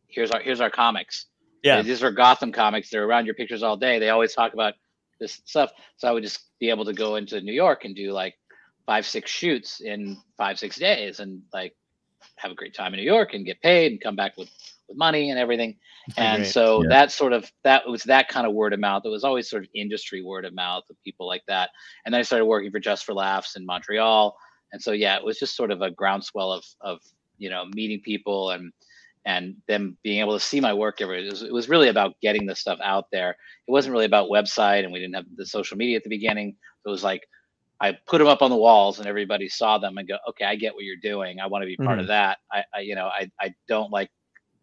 here's our here's our comics, yeah, these are Gotham comics. They're around your pictures all day. They always talk about this stuff. So I would just be able to go into New York and do like five, six shoots in five, six days and like have a great time in New York and get paid and come back with, with money and everything. And so Yeah. that sort of, that was that kind of word of mouth. It was always sort of industry word of mouth of people like that. And then I started working for Just for Laughs in Montreal. And so, yeah, it was just sort of a groundswell of, of, you know, meeting people and, and them being able to see my work every it was, it was really about getting the stuff out there it wasn't really about website and we didn't have the social media at the beginning it was like i put them up on the walls and everybody saw them and go okay i get what you're doing i want to be part of that I, I you know I, I don't like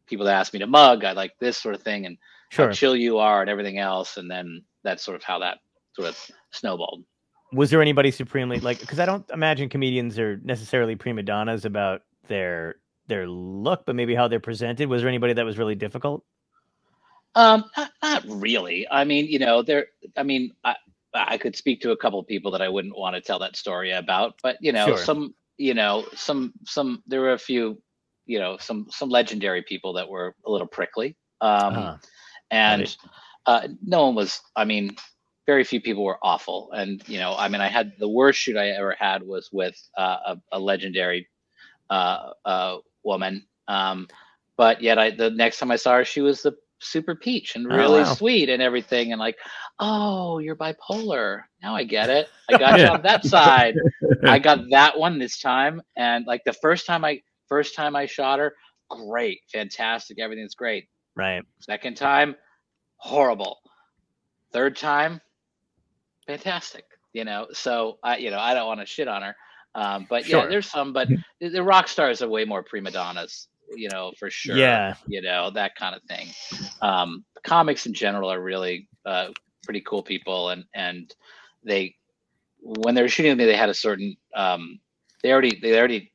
people that ask me to mug i like this sort of thing and sure. how chill you are and everything else and then that's sort of how that sort of snowballed Was there anybody supremely like? Because I don't imagine comedians are necessarily prima donnas about their their look, but maybe how they're presented. Was there anybody that was really difficult? Um, not, not really. I mean, you know, there. I mean, I I could speak to a couple of people that I wouldn't want to tell that story about, but you know, Sure. some, you know, some some there were a few, you know, some some legendary people that were a little prickly. Um, Uh-huh. and Right. uh, no one was. I mean, very few people were awful. And you know, I mean, I had the worst shoot I ever had was with uh, a, a legendary uh, uh, woman. Um, but yet, I the next time I saw her, she was the super peach and Oh, really wow. sweet and everything. And like, oh, you're bipolar. Now I get it. I got you on that side. I got that one this time. And like the first time I first time I shot her, great, fantastic, everything's great. Right. Second time, horrible. Third time, fantastic. You know, so I, you know, I don't want to shit on her, um, but Sure. yeah, there's some. But the, the rock stars are way more prima donnas, you know, for sure. Yeah. you know that kind of thing. Um, comics in general are really uh, pretty cool people, and and they when they were shooting with me, they had a certain um, they already they already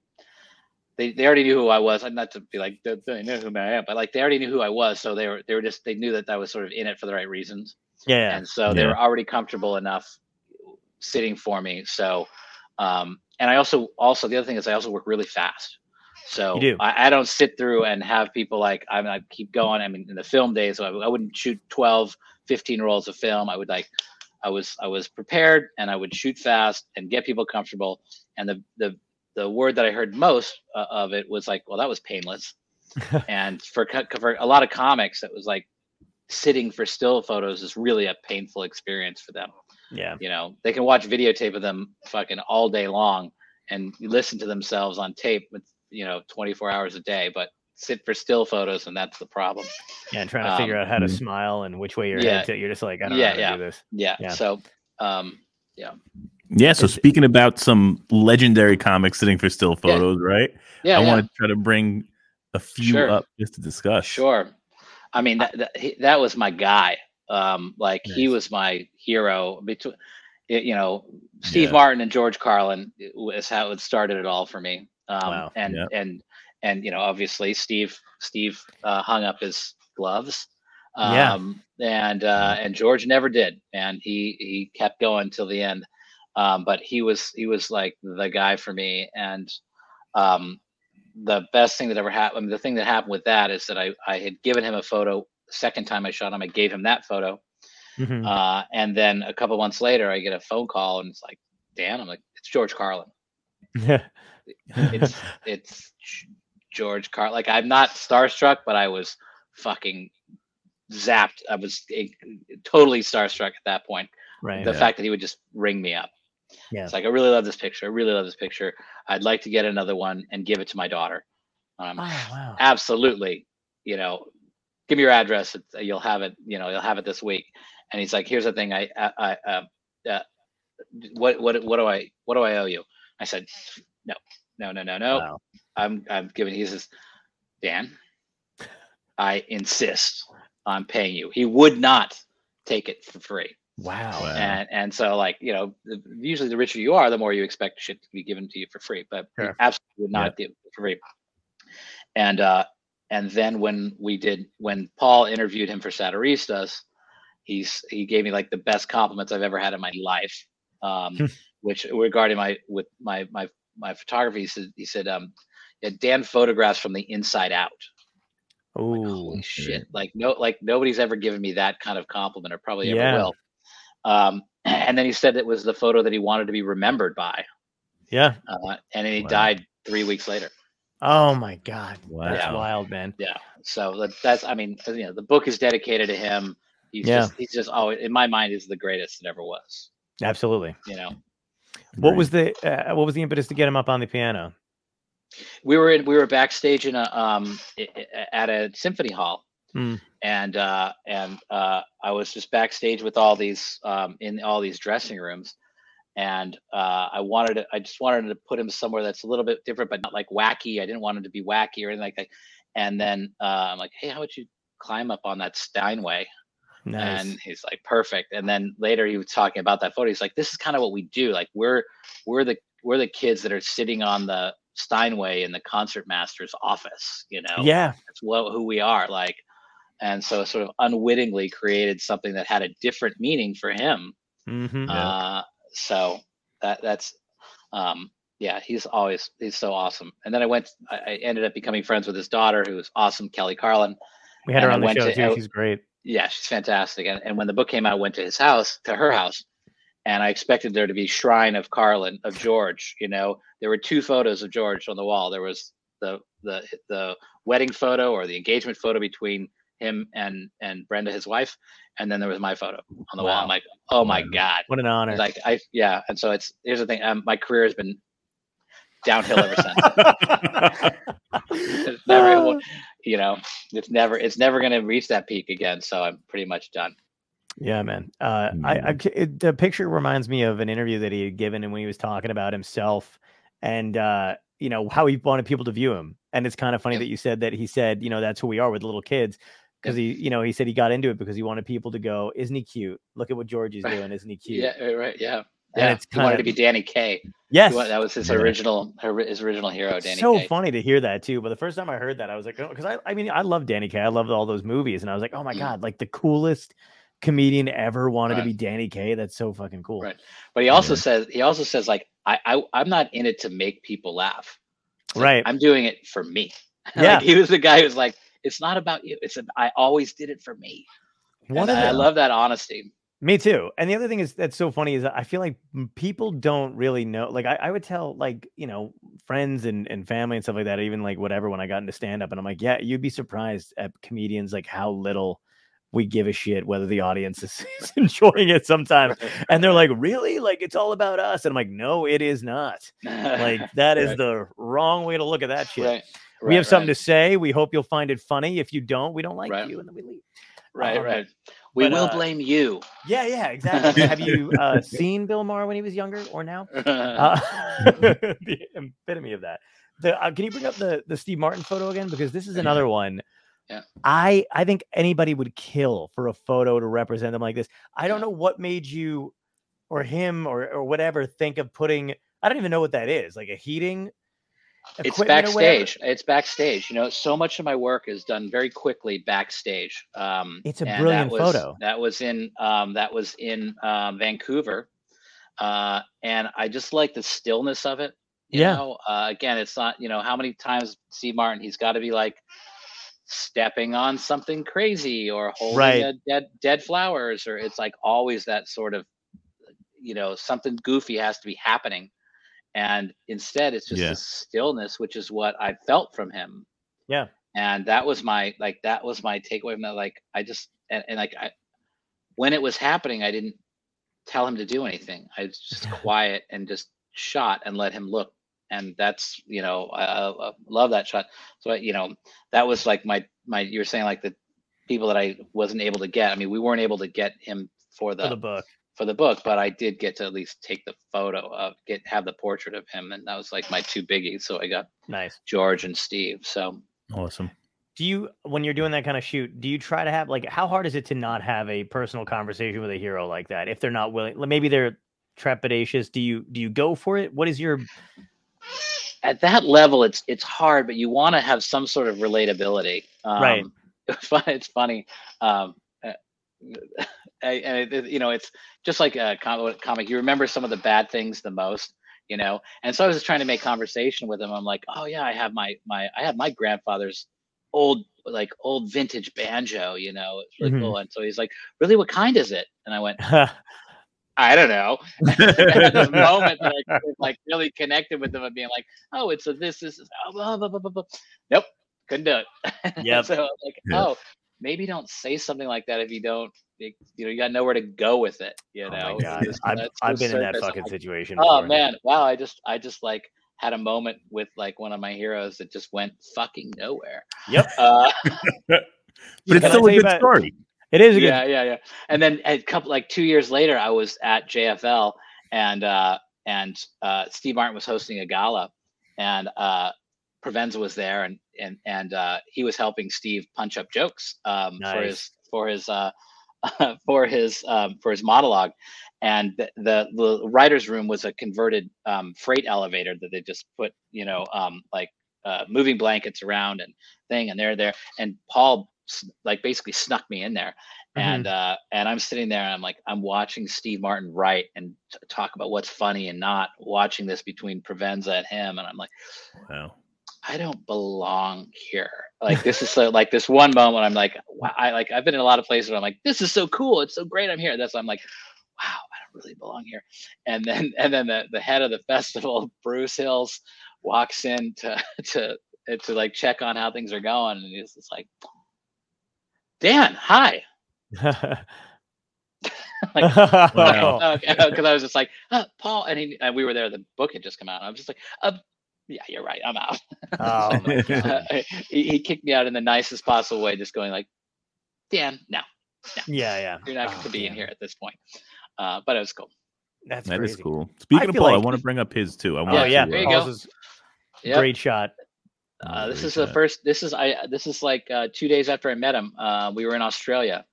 they, they already knew who I was. I'm not to be like they, they knew who I am, but like they already knew who I was, so they were they were just they knew that I was sort of in it for the right reasons, Yeah. and so they were already comfortable enough sitting for me. So, um, and I also also the other thing is I also work really fast. So do. I, I don't sit through and have people like I, mean, I keep going. I mean, in the film days, I, I wouldn't shoot 12, 15 rolls of film. I would like, I was I was prepared and I would shoot fast and get people comfortable. And the the the word that I heard most uh, of it was like, well, that was painless. and for for a lot of comics, it was like sitting for still photos is really a painful experience for them yeah. you know they can watch videotape of them fucking all day long and listen to themselves on tape with you know 24 hours a day but sit for still photos and that's the problem Yeah. And trying to figure Um, out how to Mhm. smile and which way your Yeah. head to, you're just like, I don't Yeah, know how to yeah. do this. yeah, Yeah. so um Yeah. So speaking about some legendary comics sitting for still Yeah. photos, right? yeah, I yeah want to try to bring a few Sure. up just to discuss. sure i mean that, that, that was my guy um like he was my hero between you know steve Yeah. martin and george carlin is how it started it all for me um Wow. and Yeah. and and you know obviously steve steve uh, hung up his gloves Yeah. um and uh and george never did and he he kept going till the end um but he was he was like the guy for me and um the best thing that ever happened I mean, the thing that happened with that is that i i had given him a photo second time i shot him i gave him that photo Mhm. uh and then a couple months later i get a phone call and it's like dan i'm like it's george carlin Yeah, it's it's George Carl. Like I'm not starstruck, but I was fucking zapped. I was eh, totally starstruck at that point. right. The Yeah. fact that he would just ring me up. Yeah. It's like I really love this picture. I really love this picture. I'd like to get another one and give it to my daughter. Um, Oh, wow. absolutely. You know, give me your address. You'll have it. You know, you'll have it this week. And he's like, "Here's the thing. I, I, I uh, uh, what, what, what do I, what do I owe you?" I said, "No, no, no, no, no. Wow. I'm, I'm giving." He says, "Dan, I insist on paying you." He would not take it for free. Wow. Wow. And and so like you know, usually the richer you are, the more you expect shit to be given to you for free. But he Sure. absolutely would not give it for free. And uh, and then when we did when Paul interviewed him for Satiristas, he's he gave me like the best compliments I've ever had in my life. Um, Hmm. which regarding my with my my my photography, he said he said um, yeah, Dan photographs from the inside out. Ooh. Holy shit! Like no, like nobody's ever given me that kind of compliment, or probably Yeah. ever will. Um, and then he said it was the photo that he wanted to be remembered by, Yeah. uh, and then he Wow. died three weeks later. Oh my God. That's wild, man. Yeah. So that, that's, I mean, you know, the book is dedicated to him. He's Yeah. just, he's just always, in my mind, is the greatest that ever was. Absolutely. You know, What Agreed. was the uh, what was the impetus to get him up on the piano? we were in, we were backstage in a, um, i- i- at a symphony hall, Hmm. And uh, and uh, I was just backstage with all these um, in all these dressing rooms, and uh, I wanted to, I just wanted to put him somewhere that's a little bit different, but not like wacky. I didn't want him to be wacky or anything like that. And then uh, I'm like, hey, how would you climb up on that Steinway? Nice. And he's like, perfect. And then later he was talking about that photo. He's like, this is kind of what we do. Like we're we're the we're the kids that are sitting on the Steinway in the concert master's office. You know, yeah. that's what who we are. Like, and so sort of unwittingly created something that had a different meaning for him. hmm Yeah. Uh, so that that's um, yeah, he's always he's so awesome. And then I went, I, I ended up becoming friends with his daughter, who was awesome, Kelly Carlin. We had her and I on the went show to- too. I- She's great. Yeah, she's fantastic. And, and when the book came out, I went to his house, to her house, and I expected there to be shrine of Carlin, of George. You know, there were two photos of George on the wall. There was the the the wedding photo or the engagement photo between him and and Brenda, his wife, and then there was my photo on the wall. I'm like, oh my god! What an honor. Like I yeah, and so it's here's the thing. Um, my career has been downhill ever since. It's never, you know, it's never it's never going to reach that peak again. So I'm pretty much done. Yeah, man. Uh, I, I Mm. it, the picture reminds me of an interview that he had given, and when he was talking about himself, and uh, you know how he wanted people to view him. And it's kind of funny Yep. that you said that he said, you know, that's who we are with little kids, because he, you know, he said he got into it because he wanted people to go, isn't he cute? Look at what Georgie's doing, isn't he cute? Yeah, right, right. Yeah. And Yeah, it's he wanted to be Danny Kaye. Yes, wa- that was his original, his original hero, Danny so Kaye. funny to hear that too. But the first time I heard that, I was like, because I, I mean, I love Danny Kaye. I loved all those movies, and I was like, oh my Mm. god, like the coolest comedian ever wanted to be Danny Kaye. That's so fucking cool. Right. But he also Yeah. says he also says like I, I I'm not in it to make people laugh. It's like, Right. I'm doing it for me. Yeah. like, he was the guy who's like, it's not about you. It's a, I always did it for me. One And of I, I love that honesty. Me too. And the other thing is that's so funny is I feel like people don't really know. Like I, I would tell like you know friends and, and family and stuff like that, even like whatever. When I got into stand up, and I'm like, yeah, you'd be surprised at comedians like how little we give a shit whether the audience is, is enjoying it sometimes. And they're like, really? Like it's all about us? And I'm like, no, it is not. Like that is Right. the wrong way to look at that shit. right. We have right, something to say. We hope you'll find it funny. If you don't, we don't like Right. you, and then we leave. right, um, right. We but, will uh, blame you. Yeah, yeah, exactly. Have you uh, seen Bill Maher when he was younger or now? Uh, the epitome of that. The, uh, can you bring up the the Steve Martin photo again? Because this is another one. Yeah. I I think anybody would kill for a photo to represent them like this. I don't know what made you or him or or whatever think of putting. I don't even know what that is. Like a heating. It's backstage. It's backstage. You know, so much of my work is done very quickly backstage. Um, It's a brilliant that was, photo. That was in um, that was in um, Vancouver, uh, and I just like the stillness of it. You Yeah. know, uh, again, it's not. You know, how many times Steve Martin? He's got to be like stepping on something crazy or holding Right. a dead dead flowers, or it's like always that sort of, you know, something goofy has to be happening and instead it's just Yeah. this stillness, which is what I felt from him. Yeah. And that was my like that was my takeaway from that. Like I just and, and like I when it was happening, I didn't tell him to do anything. I was just quiet and just shot and let him look. And that's you know I, I, I love that shot. So I, you know that was like my my you were saying like the people that I wasn't able to get. I mean we weren't able to get him for the for the book. For the book, but I did get to at least take the photo of get have the portrait of him, and that was like my two biggies. So I got Nice. George and Steve. So Awesome. Do you, when you're doing that kind of shoot, do you try to have like, how hard is it to not have a personal conversation with a hero like that? If they're not willing, maybe they're trepidatious. Do you, do you go for it? What is your, at that level, it's it's hard, but you want to have some sort of relatability. Um, Right. It's funny. Um, uh, I- and it, it- you know, it's just like a comic. You remember some of the bad things the most, you know. And so I was just trying to make conversation with him. I'm like, oh yeah, I have my my I have my grandfather's old like old vintage banjo. You know, it's really Mhm. cool. And so he's like, really, what kind is it? And I went, I don't know. Had this moment that I like really connected with them and being like, oh, it's a this, this, is, oh, blah, blah, blah, blah, blah. Nope, couldn't do it. Yep. so I was like, Yeah. oh, maybe don't say something like that if you don't, you know, you got nowhere to go with it. You oh know, my God. Just I've, I've been in that fucking like, situation. Oh man, wow! I just, I just like had a moment with like one of my heroes that just went fucking nowhere. Yep. Uh, But it's still a good about- story. It is a good, yeah, yeah, yeah. And then a couple like two years later, I was at JFL and uh and uh Steve Martin was hosting a gala and uh Provenza was there and and and uh he was helping Steve punch up jokes um for his for his uh for his um for his monologue. And the, the the writers room was a converted um freight elevator that they just put you know um like uh moving blankets around and thing and they're there. And Paul like basically snuck me in there. And uh and i'm sitting there and i'm like i'm watching steve martin write and t- talk about what's funny and not watching this between provenza and him. And i'm like Wow. I don't belong here like this is so like this one moment i'm like wow i like i've been in a lot of places where i'm like this is so cool it's so great i'm here that's why i'm like wow i don't really belong here and then and then the, the head of the festival bruce hills walks in to to to like check on how things are going and he's just like dan hi like Wow. because I was just like, uh, Paul, and he and we were there. The book had just come out. I was just like, uh, yeah, you're right. I'm out. Oh, my So, uh, he, he kicked me out in the nicest possible way, just going like, Dan, no, yeah, yeah. you're not Oh, going to be in here at this point. Uh, but it was cool. That's That is crazy. cool. Speaking of feel Paul, I want to bring up his too. I want Oh yeah, there you to, go. Paul's is Yep. great shot. Uh, this Great is the first. This is I. This is like uh, two days after I met him. Uh, we were in Australia,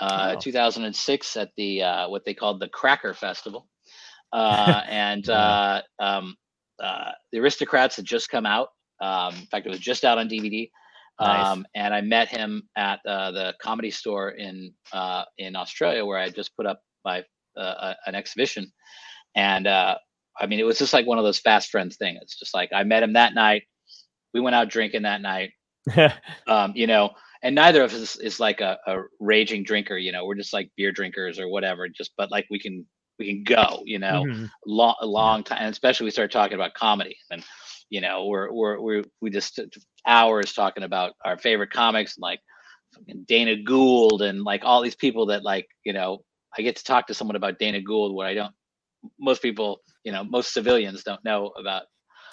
uh, Wow. 2006, at the uh, what they called the Cracker Festival, uh, and uh, um, uh, the Aristocrats had just come out. Um, in fact, it was just out on DVD. Nice. Um, and I met him at uh, the comedy store in uh, in Australia, where I had just put up my uh, uh, an exhibition, and uh, I mean, it was just like one of those fast friends thing. It's just like I met him that night. We went out drinking that night. Um, you know, and neither of us is like a, a raging drinker. You know, we're just like beer drinkers or whatever. Just but like we can we can go. You know, Mhm. long long time, and especially we start talking about comedy, and you know, we're we're we're we just hours talking about our favorite comics and like Dana Gould and like all these people that like you know I get to talk to someone about Dana Gould where I don't most people you know most civilians don't know about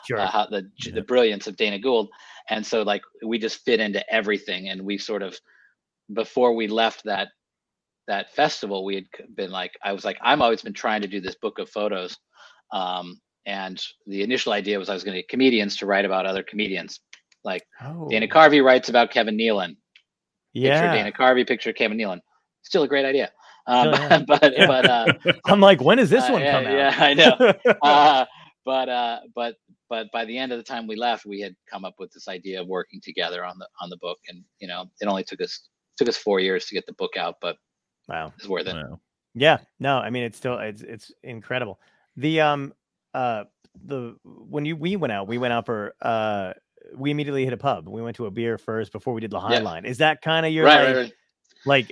Sure. uh, how the the brilliance of Dana Gould, and so like we just fit into everything, and we sort of before we left that that festival, we had been like I was like I'm always been trying to do this book of photos, um, and the initial idea was I was going to get comedians to write about other comedians, like oh, Dana Carvey writes about Kevin Nealon, picture yeah. Dana Carvey, picture Kevin Nealon, still a great idea, um, Still, yeah. but but uh, I'm like, when is this uh, one yeah, come out? yeah, I know. Uh, but uh, but but by the end of the time we left, we had come up with this idea of working together on the on the book, and you know, it only took us took us four years to get the book out, but Wow. it's worth it. Wow. Yeah. No, I mean it's still it's it's incredible. The um uh the when you we went out, we went out for uh we immediately hit a pub. We went to a beer first before we did the High Yeah. Line. Is that kind of your Right, like, right, right. like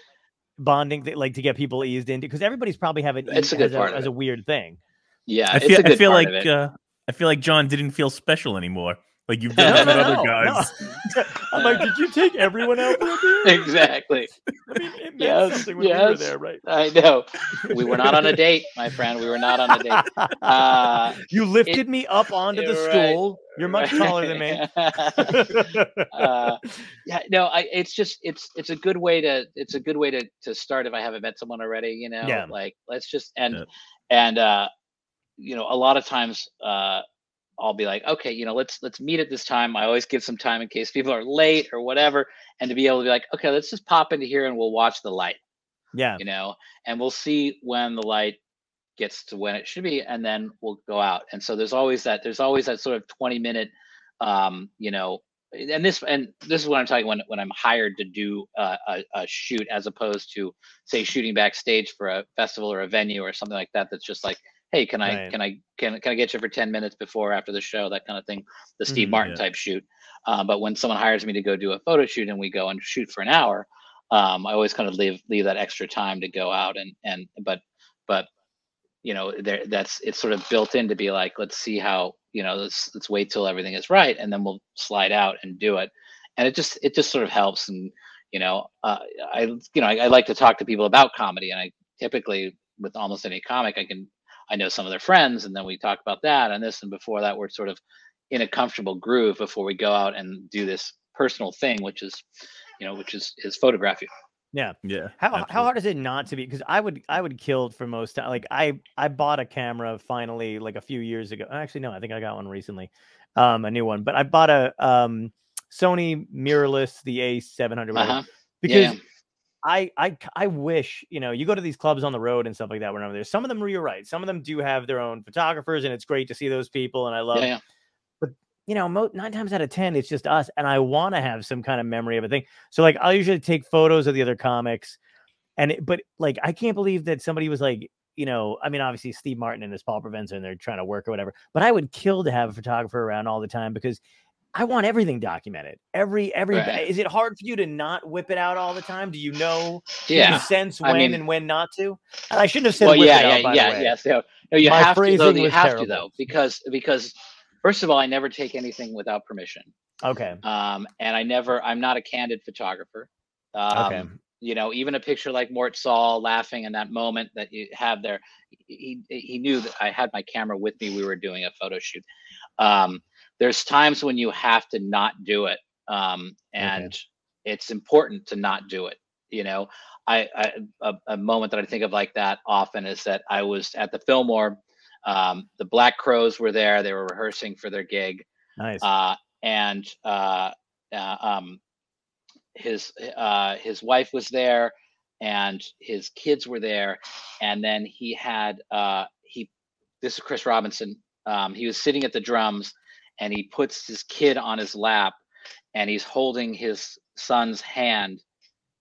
bonding th- like to get people eased into because everybody's probably having It's a as good part of as a weird thing. Yeah, I it's feel, a good I feel part like of it. uh, I feel like John didn't feel special anymore. Like you've done No, with no, other no, guys. I'm like, did you take everyone out there? dude? exactly. I mean, it meant Yes, something when we were there, right? I know. We were not on a date, my friend. We were not on a date. Uh, you lifted me up onto the right. stool. You're much taller than me. uh, yeah, no, I, it's just it's it's a good way to it's a good way to to start if I haven't met someone already. You know, Yeah. like let's just and Yeah. and uh, you know, a lot of times uh, I'll be like, okay, you know, let's let's meet at this time. I always give some time in case people are late or whatever, and to be able to be like, okay, let's just pop into here and we'll watch the light yeah. you know, and we'll see when the light gets to when it should be, and then we'll go out. And so there's always that there's always that sort of 20 minute, um, you know, and this and this is what I'm talking when when I'm hired to do a, a, a shoot as opposed to say shooting backstage for a festival or a venue or something like that. That's just like, hey, can I Right. can I can can I get you for 10 minutes before or after the show, that kind of thing, the Steve Mhm, Martin yeah. type shoot. Uh, but when someone hires me to go do a photo shoot and we go and shoot for an hour, um, I always kind of leave leave that extra time to go out and and but but you know there that's it's sort of built in to be like let's see how you know let's let's wait till everything is right and then we'll slide out and do it and it just it just sort of helps and you know uh, I you know I, I like to talk to people about comedy and I typically with almost any comic I can I know some of their friends and then we talk about that and this and before that we're sort of in a comfortable groove before we go out and do this personal thing which is you know which is is photography Yeah. Yeah. How how hard is it not to be? Because I would I would kill for most time. Like I I bought a camera finally like a few years ago. Actually, no, I think I got one recently, um, a new one. But I bought a um Sony mirrorless, the A seven hundred, uh-huh because yeah. I, I I wish you know you go to these clubs on the road and stuff like that whenever there's some of them you're right some of them do have their own photographers and it's great to see those people and I love yeah, yeah. you know mo- nine times out of ten it's just us and I want to have some kind of memory of a thing so like I'll usually take photos of the other comics and it, but like I can't believe that somebody was like you know I mean obviously Steve Martin and his Paul Provenza and they're trying to work or whatever but I would kill to have a photographer around all the time because I want everything documented every every Right. is it hard for you to not whip it out all the time do you know do you yeah. sense I when mean- and when not to. And I shouldn't have said well yeah out, yeah by yeah yeah so no you My have to though you have terrible. to though because because first of all i never take anything without permission Okay. um and i never i'm not a candid photographer um Okay. you know even a picture like mort sahl laughing in that moment that you have there he he knew that i had my camera with me we were doing a photo shoot um there's times when you have to not do it um and it's important to not do it you know I, I a, a moment that I think of like that often is that I was at the Fillmore. Um, the Black Crowes were there. They were rehearsing for their gig, Nice. uh, and uh, uh, um, his uh, his wife was there, and his kids were there, and then he had uh, he. This is Chris Robinson. Um, he was sitting at the drums, and he puts his kid on his lap, and he's holding his son's hand,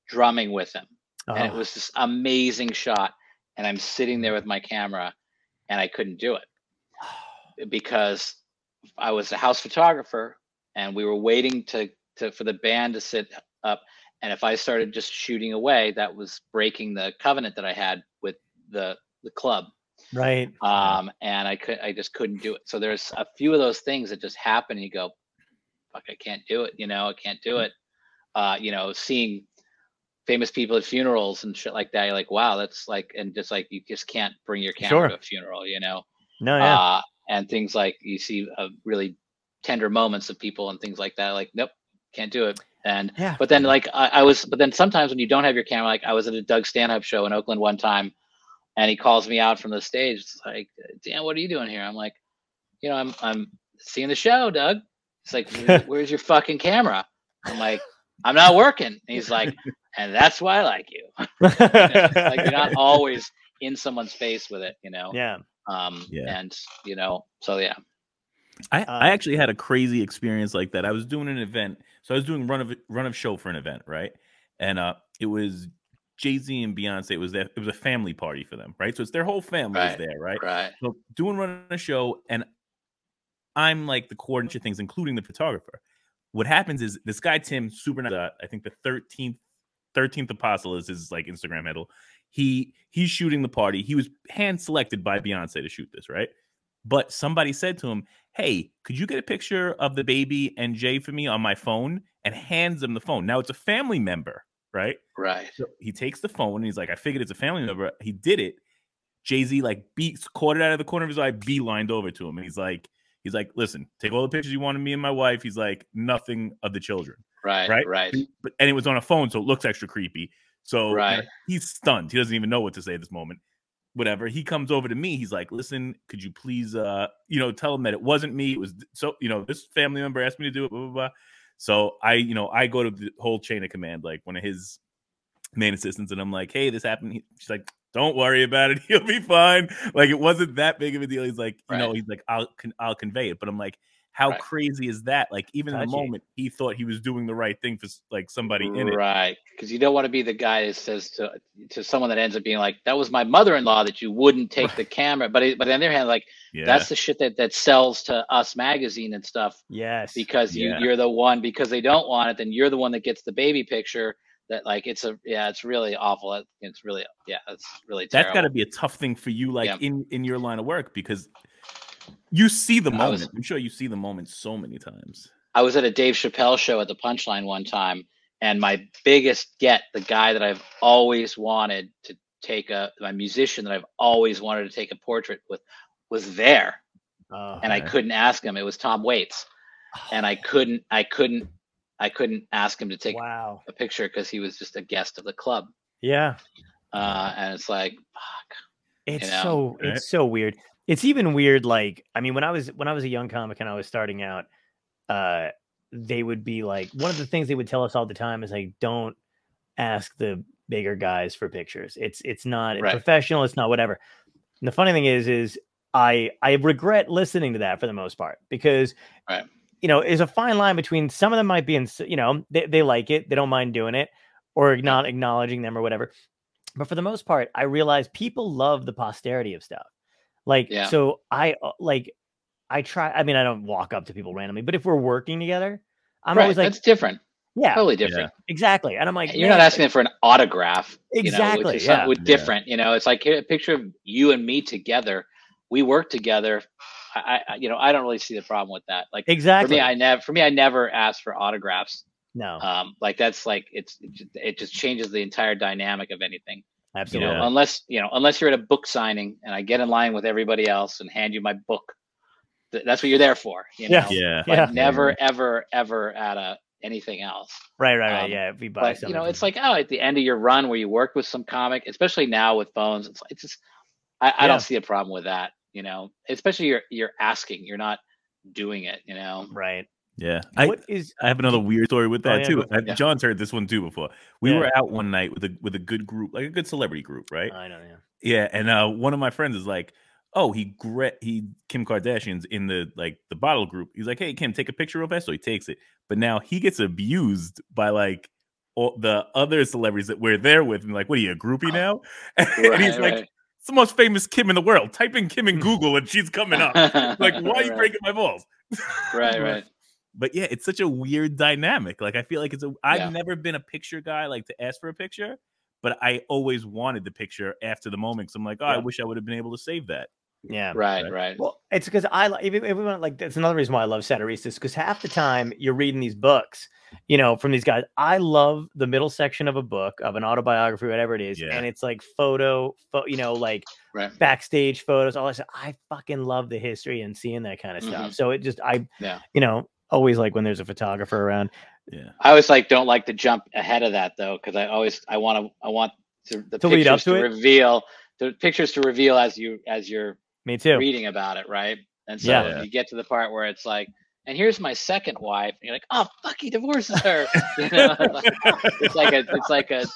drumming with him. And it Oh, was this amazing shot and i'm sitting there with my camera and i couldn't do it. Because i was a house photographer and we were waiting to, to for the band to sit up and if i started just shooting away that was breaking the covenant that i had with the the club right. um and i could i just couldn't do it so there's a few of those things that just happen and you go fuck i can't do it you know i can't do it uh you know seeing famous people at funerals and shit like that you're like wow that's like and just like you just can't bring your camera Sure. to a funeral you know No, yeah. uh and things like you see uh, really tender moments of people and things like that like nope can't do it and yeah. but then like I, I was but then sometimes when you don't have your camera like i was at a doug stanhope show in oakland one time and he calls me out from the stage it's like dan what are you doing here i'm like you know i'm i'm seeing the show doug it's like where's your fucking camera i'm like i'm not working and he's like and that's why i like you like you're not always in someone's face with it you know yeah. um Yeah. and you know so yeah I, Uh, I actually had a crazy experience like that. I was doing an event, so I was doing run of run of show for an event, right? And uh, it was Jay Z and Beyonce. It was that it was a family party for them, right? So it's their whole family Right. is there, right? right So doing run a show, and I'm like the coordinator of things, including the photographer. What happens is this guy Tim, super nice. Uh, I think the thirteenth thirteenth apostle is his like Instagram handle. He he's shooting the party. He was hand selected by Beyonce to shoot this, right? But somebody said to him, "Hey, could you get a picture of the baby and Jay for me on my phone?" And hands him the phone. Now it's a family member, right? Right. So he takes the phone and he's like, "I figured it's a family member." He did it. Jay Z like beats caught it out of the corner of his eye, beelined over to him, and he's like, he's like, "Listen, take all the pictures you want of me and my wife." He's like, "Nothing of the children." Right. Right? Right. But and it was on a phone, so it looks extra creepy. So Right. he's stunned. He doesn't even know what to say at this moment. Whatever. He comes over to me. He's like, "Listen, could you please, uh, you know, tell him that it wasn't me. It was so, you know, this family member asked me to do it." Blah blah blah. So I, you know, I go to the whole chain of command, like one of his main assistants, and I'm like, "Hey, this happened." He- She's like, "Don't worry about it. He'll be fine." Like it wasn't that big of a deal. He's like, you know, he's like, "I'll I'll convey it," but I'm like, how Right. crazy is that? Like even in the moment, he thought he was doing the right thing for like somebody in it. Right. Because you don't want to be the guy that says to to someone that ends up being like, "That was my mother-in-law that you wouldn't take the camera." But it, but on the other hand, like Yeah, that's the shit that that sells to Us magazine and stuff Yes. because you Yeah. you're the one because they don't want it, then you're the one that gets the baby picture. That like it's a yeah, it's really awful. It's really yeah, it's really that's got to be a tough thing for you, like Yeah. in in your line of work, because you see the moment. was- I'm sure you see the moment so many times. I was at a Dave Chappelle show at the Punchline one time, and my biggest get, the guy that I've always wanted to take a, my musician that I've always wanted to take a portrait with, was there, Oh, and I couldn't ask him. It was Tom Waits, and I couldn't, I couldn't, I couldn't ask him to take wow. a picture because he was just a guest of the club. Yeah. Uh, and it's like, fuck. It's know, so right? it's so weird. It's even weird. Like, I mean, when I was when I was a young comic and I was starting out, uh, they would be like one of the things they would tell us all the time is like, don't ask the bigger guys for pictures. It's it's not Right. professional. It's not whatever. And the funny thing is, is I I regret listening to that for the most part because Right. you know, there's a fine line between some of them might be in, you know, they, they like it, they don't mind doing it, or not acknowledging them or whatever. But for the most part, I realize people love the posterity of stuff. Like, Yeah. so I uh, like, I try. I mean, I don't walk up to people randomly, but if we're working together, I'm right, always like, that's different. yeah, Totally different. exactly. And I'm like, You're not "Man, asking for an autograph, you know, Exactly, which is yeah. something with Yeah. different. You know, it's like here, a picture of you and me together. We work together. I, I, you know, I don't really see the problem with that. Like exactly. for me, I never, for me, I never ask for autographs. no, Um, like that's like it's, it just changes the entire dynamic of anything. You absolutely. know, unless you know, unless you're at a book signing and I get in line with everybody else and hand you my book. Th- That's what you're there for. You know? Yeah. Yeah, But Yeah. never, ever, ever at a anything else. right, right, right. um, yeah, if we buy but something, you know it's like oh at the end of your run where you work with some comic especially now with phones it's, it's just I, I Yeah. don't see a problem with that you know especially you're you're asking you're not doing it you know right. Yeah. I, what is I have another weird story with Oh, that yeah, too. I- Yeah. John's heard this one too before. We Yeah. were out one night with a with a good group, like a good celebrity group, right? I know, yeah. Yeah, and uh, one of my friends is like, "Oh, he gre- he Kim Kardashian's in the like the bottle group." He's like, "Hey, Kim, take a picture real fast." So he takes it, but now he gets abused by like all the other celebrities that we're there with, and like, "What are you a groupie now?" and he's Right, like, right. "It's the most famous Kim in the world. Type in Kim in Google, and she's coming up." like, why are you right, breaking my balls? right right But yeah, it's such a weird dynamic. Like I feel like it's a I've Yeah. never been a picture guy, like to ask for a picture, but I always wanted the picture after the moment. Cause I'm like, oh, I wish I would have been able to save that. Yeah. right Right. right Well, it's because I li- even everyone like that's another reason why I love satiristas because half the time you're reading these books, you know, from these guys. I love the middle section of a book of an autobiography, whatever it is, Yeah. and it's like photo, pho- you know, like right backstage photos, all that stuff. I fucking love the history and seeing that kind of stuff. Mhm. So it just, I, Yeah. you know, always like when there's a photographer around. Yeah. i always like don't like to jump ahead of that though because i always i want to i want to, the To lead up pictures to to, it? reveal the pictures to reveal as you as you're Me too. reading about it, right? And so Yeah. you get to the part where it's like, and here's my second wife, and you're like, oh fuck, he divorces her. You know, it's like a, it's like a,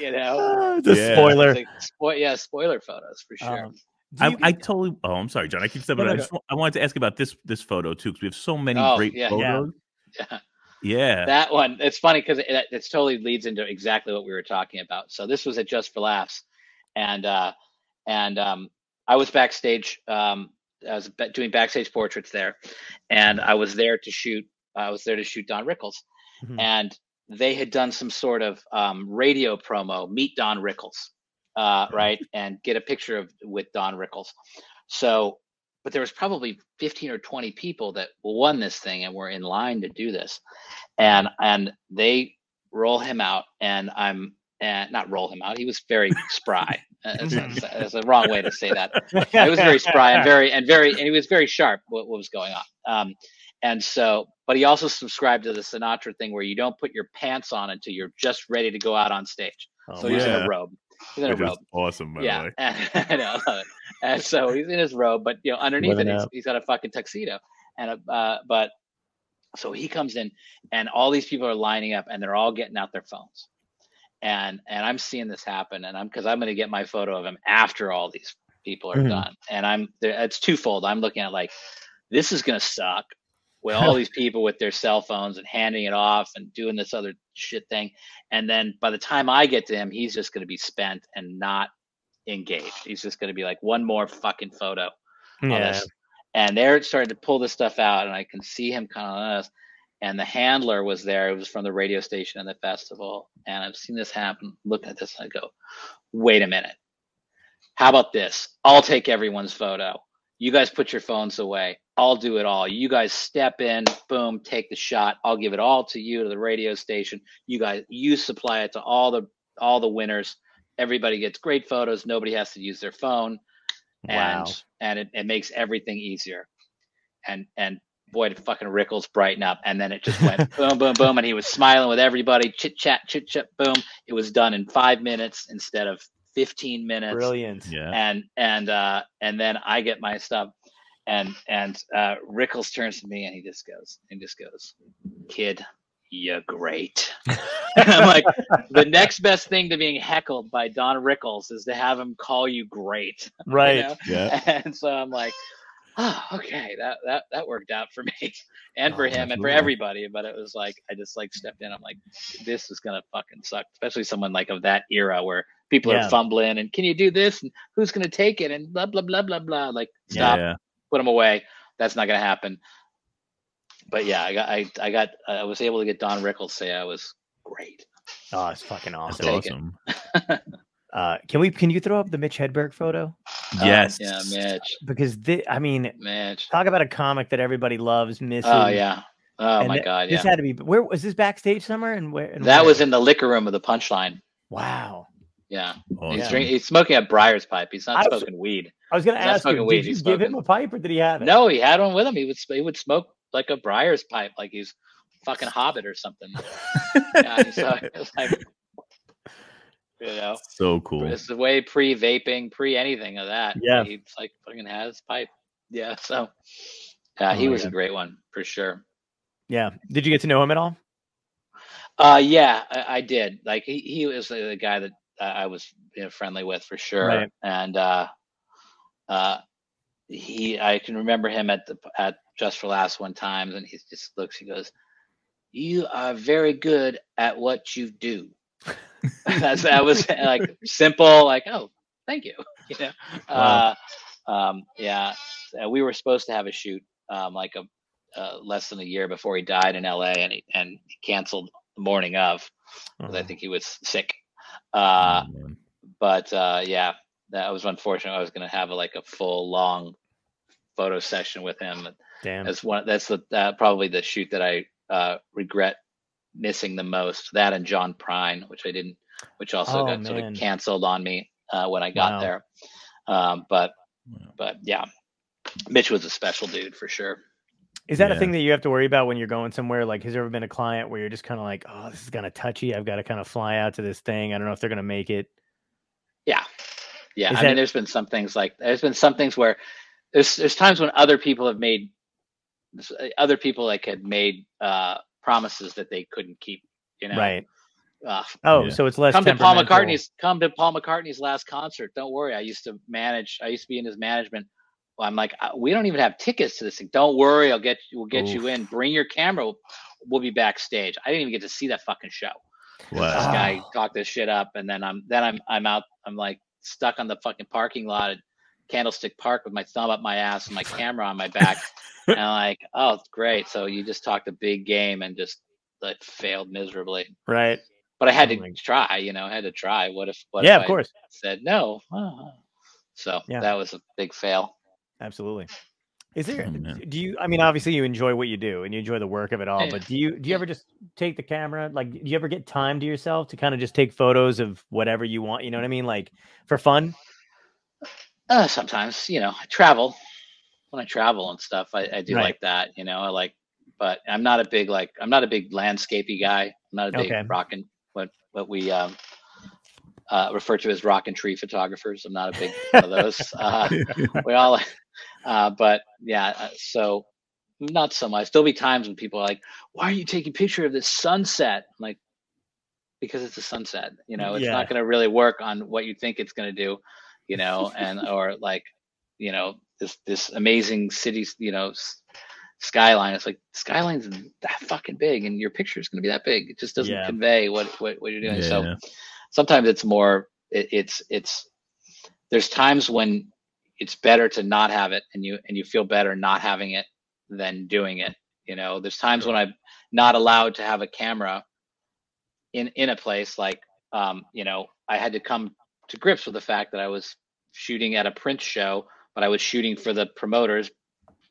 you know, it's a Yeah. spoiler. like spo- yeah, spoiler photos for sure. Um, Do I, I totally. Oh, I'm sorry, John. I keep stepping. No, no, I just I wanted to ask about this this photo too because we have so many Oh, great yeah. Photos. yeah, Yeah. that one. It's funny because it, it totally leads into exactly what we were talking about. So this was at Just for Laughs, and uh, and um, I was backstage. Um, I was doing backstage portraits there, and I was there to shoot. I was there to shoot Don Rickles. Mhm. and they had done some sort of um, radio promo, meet Don Rickles, uh, right, and get a picture of with Don Rickles. So but there was probably 15 or 20 people that won this thing and were in line to do this. And and they roll him out and i'm and not roll him out he was very spry. Uh, that's, that's, that's a wrong way to say that. It was very spry and very and very and he was very sharp what, what was going on. Um and so but he also subscribed to the sinatra thing where you don't put your pants on until you're just ready to go out on stage. Oh, so he's in yeah. a robe he's in a robe. awesome, by the yeah way. and, I know, I love it. and so he's in his robe but you know underneath Living it he's, he's got a fucking tuxedo. And a uh but so he comes in and all these people are lining up and they're all getting out their phones. And and i'm seeing this happen and i'm because i'm going to get my photo of him after all these people are Mhm. done and i'm there it's twofold. I'm looking at like this is going to suck with all these people with their cell phones and handing it off and doing this other shit thing and then by the time i get to him he's just going to be spent and not engaged he's just going to be like one more fucking photo yeah. And they're starting to pull this stuff out, and I can see him kind of on us. And the handler was there. It was from the radio station and the festival. And I've seen this happen. Look at this. And I go, wait a minute. How about this? I'll take everyone's photo. You guys put your phones away. I'll do it all. You guys step in, boom, take the shot. I'll give it all to you to the radio station. You guys, you supply it to all the all the winners. Everybody gets great photos. Nobody has to use their phone Wow. and and it, it makes everything easier. And and boy, did fucking Rickles brighten up, and then it just went boom, boom, boom, and he was smiling with everybody, chit chat, chit chat, boom. It was done in five minutes instead of fifteen minutes, Brilliant. Yeah. and and uh and then I get my stuff, and and uh Rickles turns to me and he just goes, and just goes, kid. You're great. I'm like, the next best thing to being heckled by Don Rickles is to have him call you great you Right. know? Yeah. And so I'm like, oh, okay, that that that worked out for me and for Oh, him and for everybody. But it was like I just like stepped in. I'm like, this is gonna fucking suck, especially someone like of that era where people Yeah. are fumbling and can you do this and who's gonna take it and blah blah blah blah blah. Like stop, Yeah. put them away. That's not gonna happen. But yeah, I got I I got I was able to get Don Rickles say I was great. Oh, it's fucking awesome. it. awesome. Uh, can we? Can you throw up the Mitch Hedberg photo? Yes. yeah, Mitch, Because thi- I mean, Mitch. talk about a comic that everybody loves, misses. Oh yeah. Oh and my th- god, yeah. This had to be. Where was this backstage somewhere? And where? And That where? was in the liquor room of the punchline. Wow. Yeah. Awesome. He's drink, he's smoking a Briar's pipe. He's not I was- smoking weed. I was gonna He's not ask you. weed, Did you he's give him a pipe or did he have it? No, he had one with him. He would he would smoke like a Briar's pipe, like he's fucking Hobbit or something. yeah, he's so, it's like, you know, So cool. it's the way pre vaping, pre anything of that. Yeah. he's like fucking has his pipe. Yeah, so yeah, Oh he was a great one for sure. Yeah. Did you get to know him at all? Uh, yeah, I, I did. Like he, he was the, the guy that I was you know, friendly with for sure, Right. and uh, uh, he I can remember him at the at Just for Laughs one times, and he just looks. He goes, "You are very good at what you do." That's that was like simple, like oh, thank you. You know, Wow. uh, um, yeah. uh, We were supposed to have a shoot um, like a uh, less than a year before he died in L.A. and he and he canceled the morning of because I Oh, think he was sick. Uh, Oh, but uh, yeah, that was unfortunate. I was going to have a, like a full long photo session with him. damn. That's one. That's the uh, probably the shoot that I uh, regret missing the most. That and John Prine, which I didn't, which also Oh, got sort of canceled on me uh, when I got Wow. there. Um, but Wow. but yeah, Mitch was a special dude for sure. Is that a thing that you have to worry about when you're going somewhere? Like, has there ever been a client where you're just kind of like, oh, this is kind of touchy. I've got to kind of fly out to this thing. I don't know if they're going to make it. Yeah. Yeah. Is I that- mean, there's been some things like there's been some things where there's there's times when other people have made other people like had made uh promises that they couldn't keep, you know. Right. Uh, Oh, Yeah. so it's less come to Paul. McCartney's come to Paul McCartney's last concert. Don't worry. I used to manage I used to be in his management. I'm like, "Uh, we don't even have tickets to this thing. Don't worry, I'll get we'll get you in. Bring your camera. We'll be backstage. I didn't even get to see that fucking show this Wow. Ah. guy talked this shit up and then I'm then I'm I'm out I'm like stuck on the fucking parking lot at Candlestick Park with my thumb up my ass and my camera on my back and I'm like oh it's great so you just talked a big game and just like failed miserably Right. but I had Oh to my- try you know I had to try what if what yeah, if of I course. said no Ah. so Yeah. that was a big fail Absolutely. Is there? Oh, do you? I mean, obviously, you enjoy what you do and you enjoy the work of it all. Yeah. But do you? Do you ever just take the camera? Like, do you ever get time to yourself to kind of just take photos of whatever you want? You know what I mean? Like for fun. Uh, sometimes, you know, I travel. When I travel and stuff, I, I do Right. like that. You know, I like, but I'm not a big like I'm not a big landscapey guy. I'm not a big Okay. rock and what what we um, uh, refer to as rock and tree photographers. I'm not a big one of those. Uh, we all, uh, but yeah. uh, So not so much. There'll be times when people are like, "Why are you taking a picture of this sunset?" I'm like, because it's a sunset. You know, it's Yeah. not going to really work on what you think it's going to do. You know, and or like, you know, this this amazing city. You know, skyline. It's like skyline's that fucking big, and your picture is going to be that big. It just doesn't Yeah. convey what what what you're doing. So Yeah. sometimes it's more it, it's it's there's times when it's better to not have it and you and you feel better not having it than doing it you know there's times when i'm not allowed to have a camera in in a place like um you know i had to come to grips with the fact that i was shooting at a Prince show but i was shooting for the promoters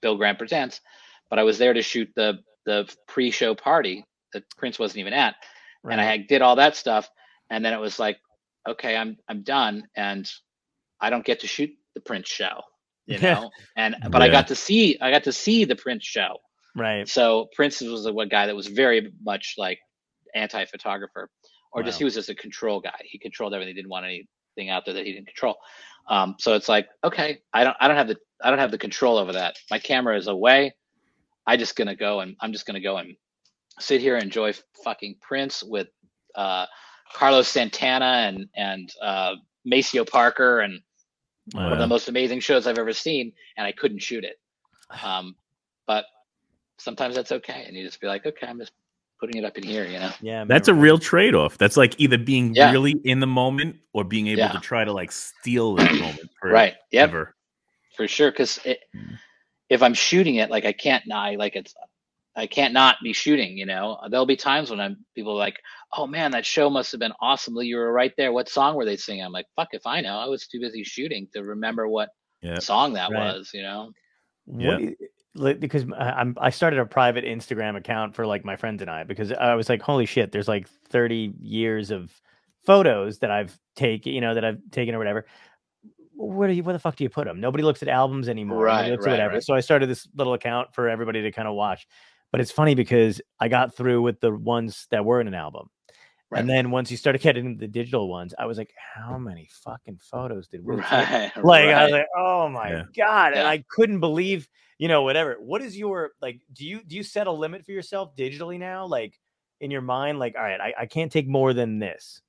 Bill Graham Presents but i was there to shoot the the pre-show party that prince wasn't even at and I had, did all that stuff, and then it was like, okay, I'm I'm done, and I don't get to shoot the Prince show, you know. and but I got to see I got to see the Prince show. right. So Prince was the one guy that was very much like anti-photographer, or just he was just a control guy. He controlled everything. He didn't want anything out there that he didn't control. Um, so it's like, okay, I don't I don't have the I don't have the control over that. My camera is away. I just gonna go and I'm just gonna go and sit here and enjoy fucking Prince with uh, Carlos Santana and and uh, Maceo Parker and one of the most amazing shows I've ever seen, and I couldn't shoot it. Um, but sometimes that's okay, and you just be like, okay, I'm just putting it up in here, you know. Yeah. That's a real trade off. That's like either being Yeah. really in the moment or being able Yeah. to try to like steal that moment. Right. Yep. Forever. for sure because Mm. if i'm shooting it like i can't not like it's i can't not be shooting you know there'll be times when i'm people are like oh man that show must have been awesome you were right there what song were they singing i'm like fuck if i know i was too busy shooting to remember what Yeah. song that Right. was you know What do you- like, because I- uh, I'm I started a private Instagram account for like my friends and I because I was like, holy shit, there's like 30 years of photos that I've taken, you know, that I've taken or whatever. Where do you where the fuck do you put them? Nobody looks at albums anymore. Right, right, whatever. right. So I started this little account for everybody to kind of watch. But it's funny because I got through with the ones that were in an album. Right. And then once you started getting the digital ones, I was like, how many fucking photos did we take? right like I was like, oh my Yeah. god, and I couldn't believe, you know, whatever. What is your like? Do you do you set a limit for yourself digitally now? Like in your mind, like, all right, I, I can't take more than this.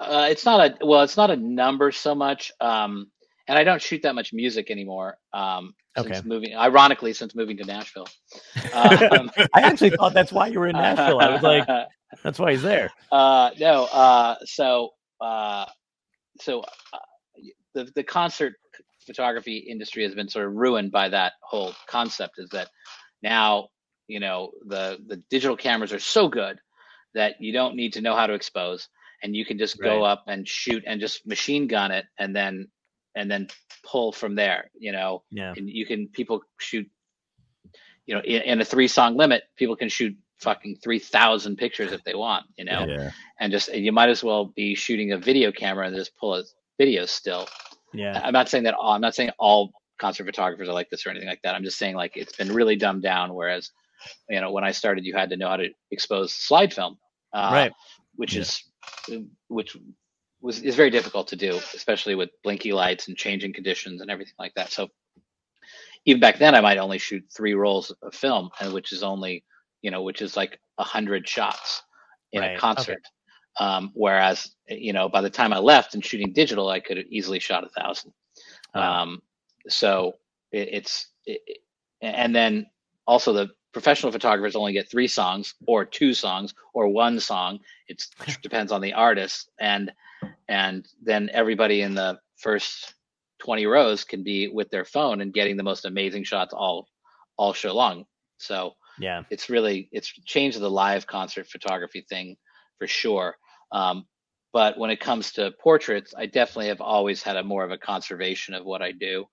Uh, it's not a well, it's not a number so much. Um, and I don't shoot that much music anymore. Um, since moving, ironically, since moving to Nashville. Um, I actually thought that's why you were in Nashville. I was like, that's why he's there. uh, no. Uh, so, uh, so uh, the the concert photography industry has been sort of ruined by that whole concept. Is that now you know the the digital cameras are so good that you don't need to know how to expose, and you can just go up and shoot and just machine gun it, and then and then pull from there. You know, Yeah. and you can people shoot you know in, in a three song limit people can shoot fucking 3000 pictures if they want you know Yeah. and just you might as well be shooting a video camera and just pull a video still Yeah. i'm not saying that all i'm not saying all concert photographers are like this or anything like that i'm just saying like it's been really dumbed down whereas you know when i started you had to know how to expose slide film uh, Right. which Yeah. is which was is very difficult to do especially with blinky lights and changing conditions and everything like that so even back then i might only shoot three rolls of film and which is only you know which is like a hundred shots in Right, a okay. concert. Um, whereas you know by the time i left and shooting digital i could have easily shot a thousand. Wow. um, so it, it's it, it- and then also the professional photographers only get three songs or two songs or one song. It depends on the artist. And and then everybody in the first 20 rows can be with their phone and getting the most amazing shots all all show long. So Yeah. it's really it's changed the live concert photography thing for sure um, but when it comes to portraits i definitely have always had a more of a conservation of what i do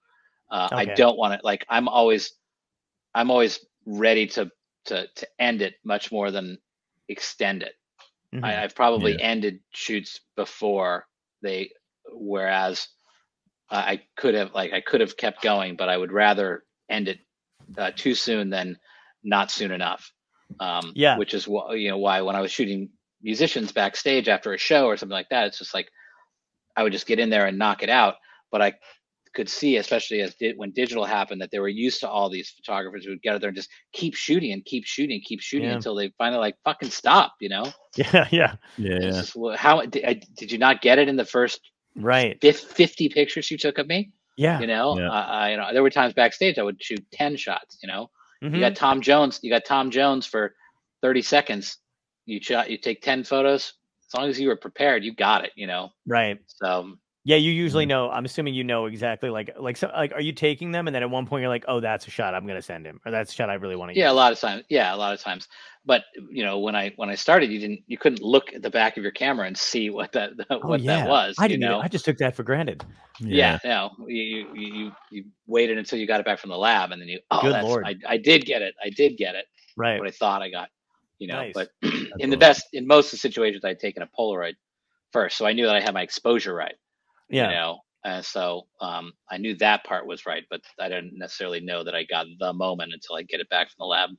Uh, I don't want to like. I'm always, I'm always ready to to to end it much more than extend it. Mhm. I, I've probably Yeah. ended shoots before they, whereas I I could have like I could have kept going, but I would rather end it uh, too soon than not soon enough. Um, Yeah. which is why you know why when I was shooting musicians backstage after a show or something like that, it's just like I would just get in there and knock it out. But I could see, especially as di- when digital happened, that they were used to all these photographers who would get out there and just keep shooting and keep shooting, keep shooting Yeah. until they finally like fucking stop. You know, Yeah, yeah, Yeah. it's just, well, how did, I- did you not get it in the first right. fif- 50 pictures you took of me? Yeah. You know, Yeah. I, I, you know, there were times backstage I would shoot 10 shots, you know, Mhm. you got Tom Jones, you got Tom Jones for 30 seconds. You shot, you take 10 photos. As long as you were prepared, you got it, you know? Right. So Yeah, you usually Mm-hmm. know. I'm assuming you know exactly like like so like are you taking them and then at one point you're like, oh, that's a shot I'm gonna send him, or that's a shot I really want to yeah, a lot of times. Yeah. A lot of times. But you know, when I, when I started, you didn't, you couldn't look at the back of your camera and see what that, Oh what yeah, that was, I you didn't. even- know? I just took that for granted. yeah, no, you, you, you, you waited until you got it back from the lab and then you, oh, Good that's, Lord. I, I did get it. I did get it. Right. what I thought I got, you know. Nice. But in the best, in most of the situations, I'd taken a Polaroid first, so I knew that I had my exposure right, Yeah. you know. And so um, I knew that part was right, but I didn't necessarily know that I got the moment until I get it back from the lab.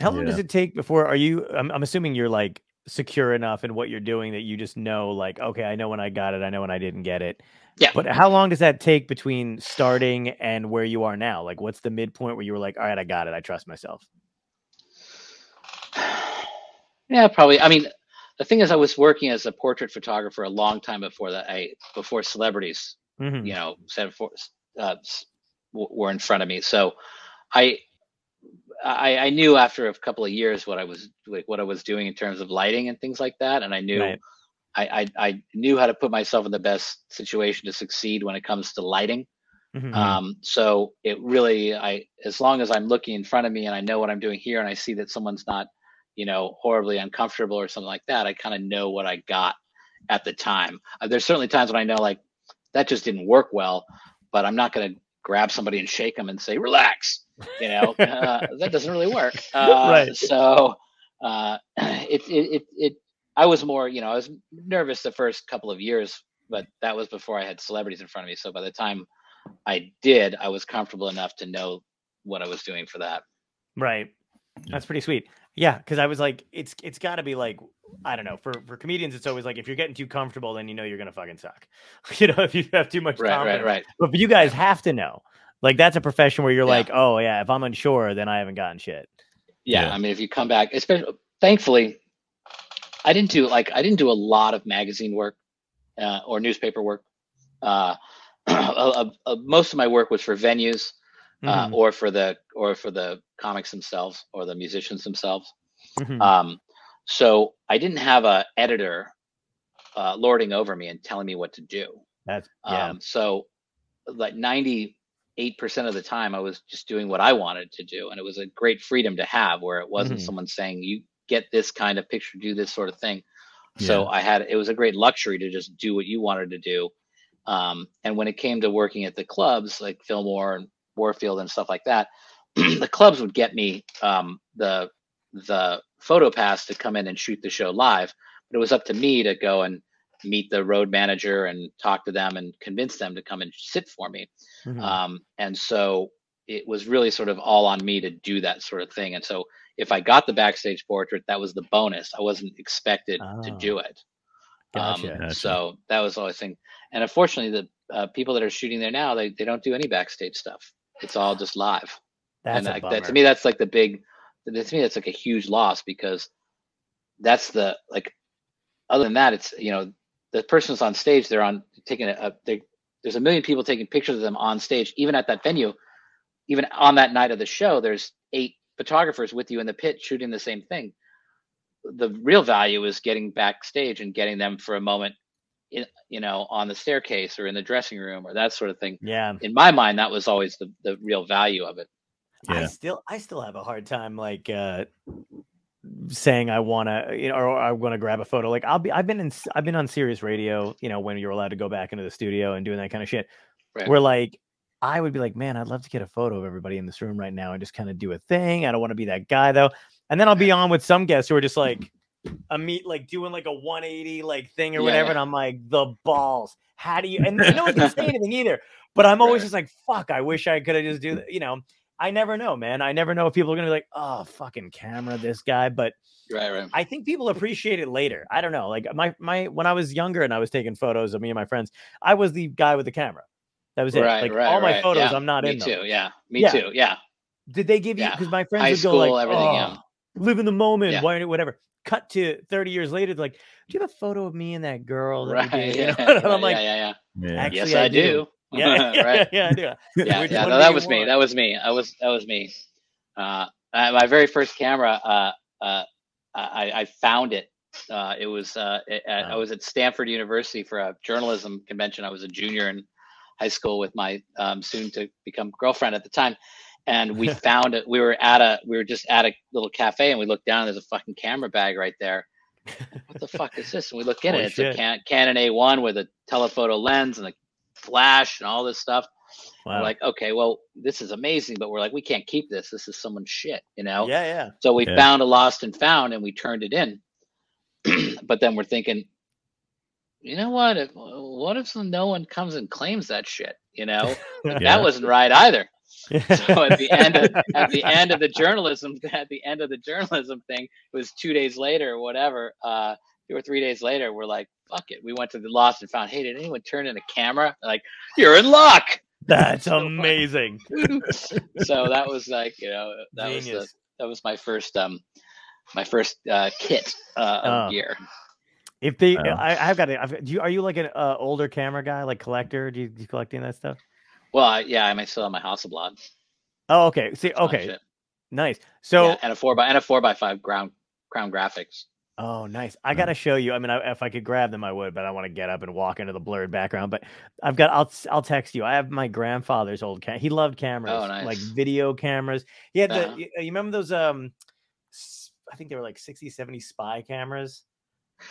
How long does it take before? Are you? I'm, I'm assuming you're like secure enough in what you're doing that you just know, like, okay, I know when I got it, I know when I didn't get it. Yeah. But how long does that take between starting and where you are now? Like, what's the midpoint where you were like, all right, I got it, I trust myself. Yeah, probably. I mean, the thing is, I was working as a portrait photographer a long time before that. I before celebrities Mhm. you know said for uh, were in front of me so I, I i knew after a couple of years what i was like what i was doing in terms of lighting and things like that and i knew Right. I, I i knew how to put myself in the best situation to succeed when it comes to lighting Mhm. um so it really i as long as i'm looking in front of me and i know what i'm doing here and i see that someone's not you know horribly uncomfortable or something like that i kind of know what i got at the time. Uh, there's certainly times when i know like that just didn't work well but i'm not going to grab somebody and shake them and say relax you know? Uh, that doesn't really work. Uh, Right. so uh it, it it it i was more you know i was nervous the first couple of years but that was before i had celebrities in front of me. So by the time i did i was comfortable enough to know what i was doing for that. Right. Yeah. That's pretty sweet. Yeah, because I was like, it's it's got to be like, I don't know. For for comedians, it's always like if you're getting too comfortable, then you know you're gonna fucking suck. you know, if you have too much right right confidence. right But you guys have to know. Like that's a profession where you're Yeah. like, oh yeah, if I'm unsure, then I haven't gotten shit. yeah, Yeah. i mean if you come back especially thankfully i didn't do like i didn't do a lot of magazine work uh, or newspaper work uh, uh, uh, most of my work was for venues uh, Mhm, or for the or for the comics themselves or the musicians themselves mhm. um, so i didn't have a editor uh, lording over me and telling me what to do That's yeah. um, so like 98% of the time i was just doing what i wanted to do and it was a great freedom to have where it wasn't Mhm. someone saying you get this kind of picture do this sort of thing so i had it was a great luxury to just do what you wanted to do um, and when it came to working at the clubs like fillmore and warfield and stuff like that the clubs would get me um, the the photo pass to come in and shoot the show live but it was up to me to go and meet the road manager and talk to them and convince them to come and sit for me Mhm. um, and so it was really sort of all on me to do that sort of thing and so if i got the backstage portrait that was the bonus i wasn't expected to Oh. do it Gotcha. um, Gotcha. so that was always thing and unfortunately the uh, people that are shooting there now they, they don't do any backstage stuff it's all just live. That's and that, to me that's like the big to me that's like a huge loss because that's the like other than that it's you know the person's on stage they're on taking a, a they, there's a million people taking pictures of them on stage even at that venue even on that night of the show there's eight photographers with you in the pit shooting the same thing. The real value is getting backstage and getting them for a moment in, you know on the staircase or in the dressing room or that sort of thing yeah. in my mind that was always the, the real value of it I still I still have a hard time like uh saying I want to you know or I want to grab a photo like I'll be I've been in s- I've been on Sirius radio you know when you're allowed to go back into the studio and doing that kind of shit Right. where like I would be like, man, I'd love to get a photo of everybody in this room right now and just kind of do a thing. I don't want to be that guy though. And then I'll be on with some guests who are just like a meet like doing like a 180 like thing or Yeah, whatever. And I'm like, the balls. How do you and no one can say anything either. But I'm always Right. just like, fuck, I wish I could have just do that. You know, I never know, man. I never know if people are gonna be like, oh fucking camera, this guy. But Right, right. I think people appreciate it later. I don't know. Like my my when I was younger and I was taking photos of me and my friends, I was the guy with the camera. That was it. Right, like right, all my photos, Yeah, I'm not Me in too. Yeah. Me Yeah. too. Yeah. Did they give you because my friends High would go school, like, everything, oh, yeah. live in the moment, Yeah. why whatever. Cut to 30 years later, like, do you have a photo of me and that girl? That we Right. did?" You Yeah. and I'm right, like, yeah, yeah, yeah. Yeah. Actually, Yes, I I do. do. yeah, yeah, right. yeah, I do. Yeah, yeah. No, that you was me. That was me. I was that was me. Uh, my very first camera. Uh, uh, I, I found it. Uh, it was uh, it, I I was at Stanford University for a journalism convention. I was a junior in high school with my um, soon to become girlfriend at the time, and we found it. We were at a we were just at a little cafe, and we looked down. There's a fucking camera bag right there. What the fuck is this? And we look in Holy it. It's shit. a can- Canon A1 with a telephoto lens and a flash and all this stuff. We're Wow. like, okay, well, this is amazing, but we're like, we can't keep this. This is someone's shit, you know? yeah, yeah. So we Yeah. found a lost and found and we turned it in. but then we're thinking, you know what? If, what if no one comes and claims that shit? You know, Yeah. that wasn't right either. So at the end of at the end of the journalism at the end of the journalism thing, it was two days later or whatever, uh, two or three days later, we're like, fuck it. We went to the lost and found. Hey, did anyone turn in a camera? Like, you're in luck. That's So amazing. so that was like you know that was the, that was my first um my first uh, kit uh, of Oh. gear. If they, Wow. I, I've got it. I've, do you, are you like an uh, older camera guy, like collector? Do you, do you collect any of that stuff? Well, I, yeah, I might still have my Hasselblad. Oh, okay. See, okay, nice. So, yeah, and a four by and a four by five ground crown graphics. oh, nice. I gotta show you. I mean, I, if I could grab them, I would, but I want to get up and walk into the blurred background. But I've got. I'll I'll text you. I have my grandfather's old cam. He loved cameras, like nice. video cameras. He had the. Uh-huh. You, you remember those? Um, I think they were like 60, 70 spy cameras.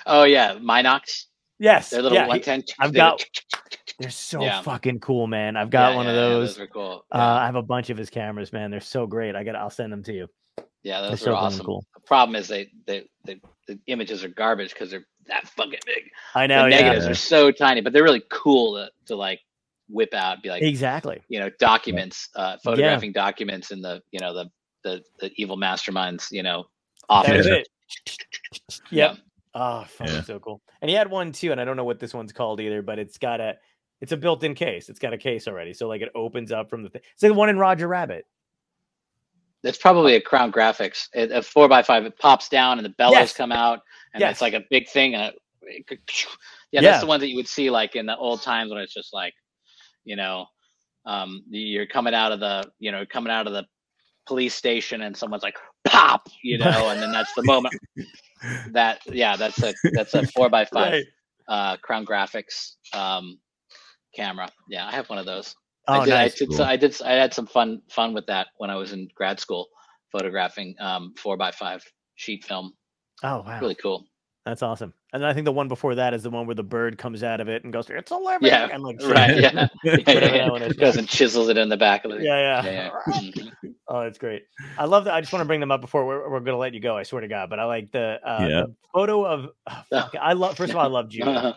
Oh yeah, Minox. Yes. They're little yeah, 110. I've got- go- they're so Yeah. fucking cool, man. I've got Yeah, one of yeah, yeah, those. those are cool. Uh, I have a bunch of his cameras, man. They're so great. I got. I'll send them to you. yeah They're those so awesome. cool. The problem is they, they, they the images are garbage because they're that fucking big. I know. the Yeah. negatives are so tiny, but they're really cool to, to like whip out, and be like, Exactly. you know, documents, uh, photographing documents in the, you know, the, the, the evil masterminds, you know, That's office. Yeah. it. Yeah. Yep. Oh, fucking Yeah. so cool. And he had one too, and I don't know what this one's called either, but it's got a it's a built-in case. It's got a case already. So like it opens up from the thing. It's like the one in Roger Rabbit. It's probably a Crown Graphics. It, a four by five, it pops down and the bellows Yes. come out, and Yes. it's like a big thing. And it, it yeah, Yeah. that's the one that you would see like in the old times when it's just like, you know, um, you're coming out of the, you know, coming out of the police station, and someone's like, pop, you know, and then that's the moment. That yeah, that's a that's a four by five Right. uh, Crown Graphics um, camera. Yeah, I have one of those. Oh, I did. nice. I did. Cool. So I did. I had some fun fun with that when I was in grad school, photographing um, four by five sheet film. Oh wow. Really cool. That's awesome. And I think the one before that is the one where the bird comes out of it and goes, It's a living Yeah, and like Right. shit. Yeah. yeah, Whatever yeah, that one. Goes and chisels it in the back of it. Yeah, yeah. Yeah, yeah. Mhm. Oh, that's great. I love that. I just want to bring them up before we're, we're going to let you go. I swear to God. But I like the, uh, Yeah. the photo of. oh, fuck, I love. First of all, I love you. Yeah,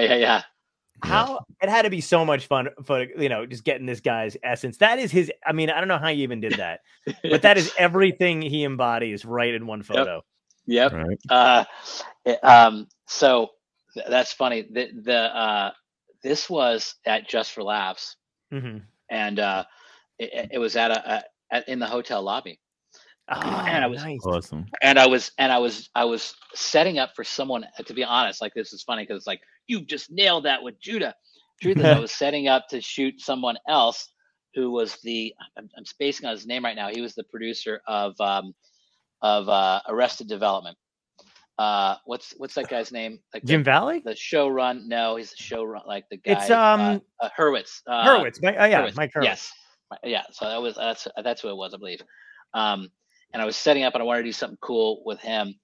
yeah, yeah. How it had to be so much fun for you know just getting this guy's essence. That is his. I mean, I don't know how you even did that, but that is everything he embodies right in one photo. Yep. Right. Uh, it- um, so th- that's funny. The the uh, this was at Just for Laughs, Mhm. and uh, it, it was at a, a at, in the hotel lobby. Ah, I was- nice. Awesome. and I was and I was I was setting up for someone to be honest. Like this is funny because it's like you just nailed that with Judah. Truth is, I was setting up to shoot someone else who was the I'm, I'm spacing on his name right now. He was the producer of um, of uh, Arrested Development. Uh, what's what's that guy's name? Like Jim the, Valley, the show run? No, he's the show run like the guy. It's, uh, um, uh, Hurwitz. Uh, Hurwitz. Mike, oh, yeah, Hurwitz. Mike Hurwitz. Yes. Yeah. So that was that's that's who it was, I believe. Um, and I was setting up, and I wanted to do something cool with him.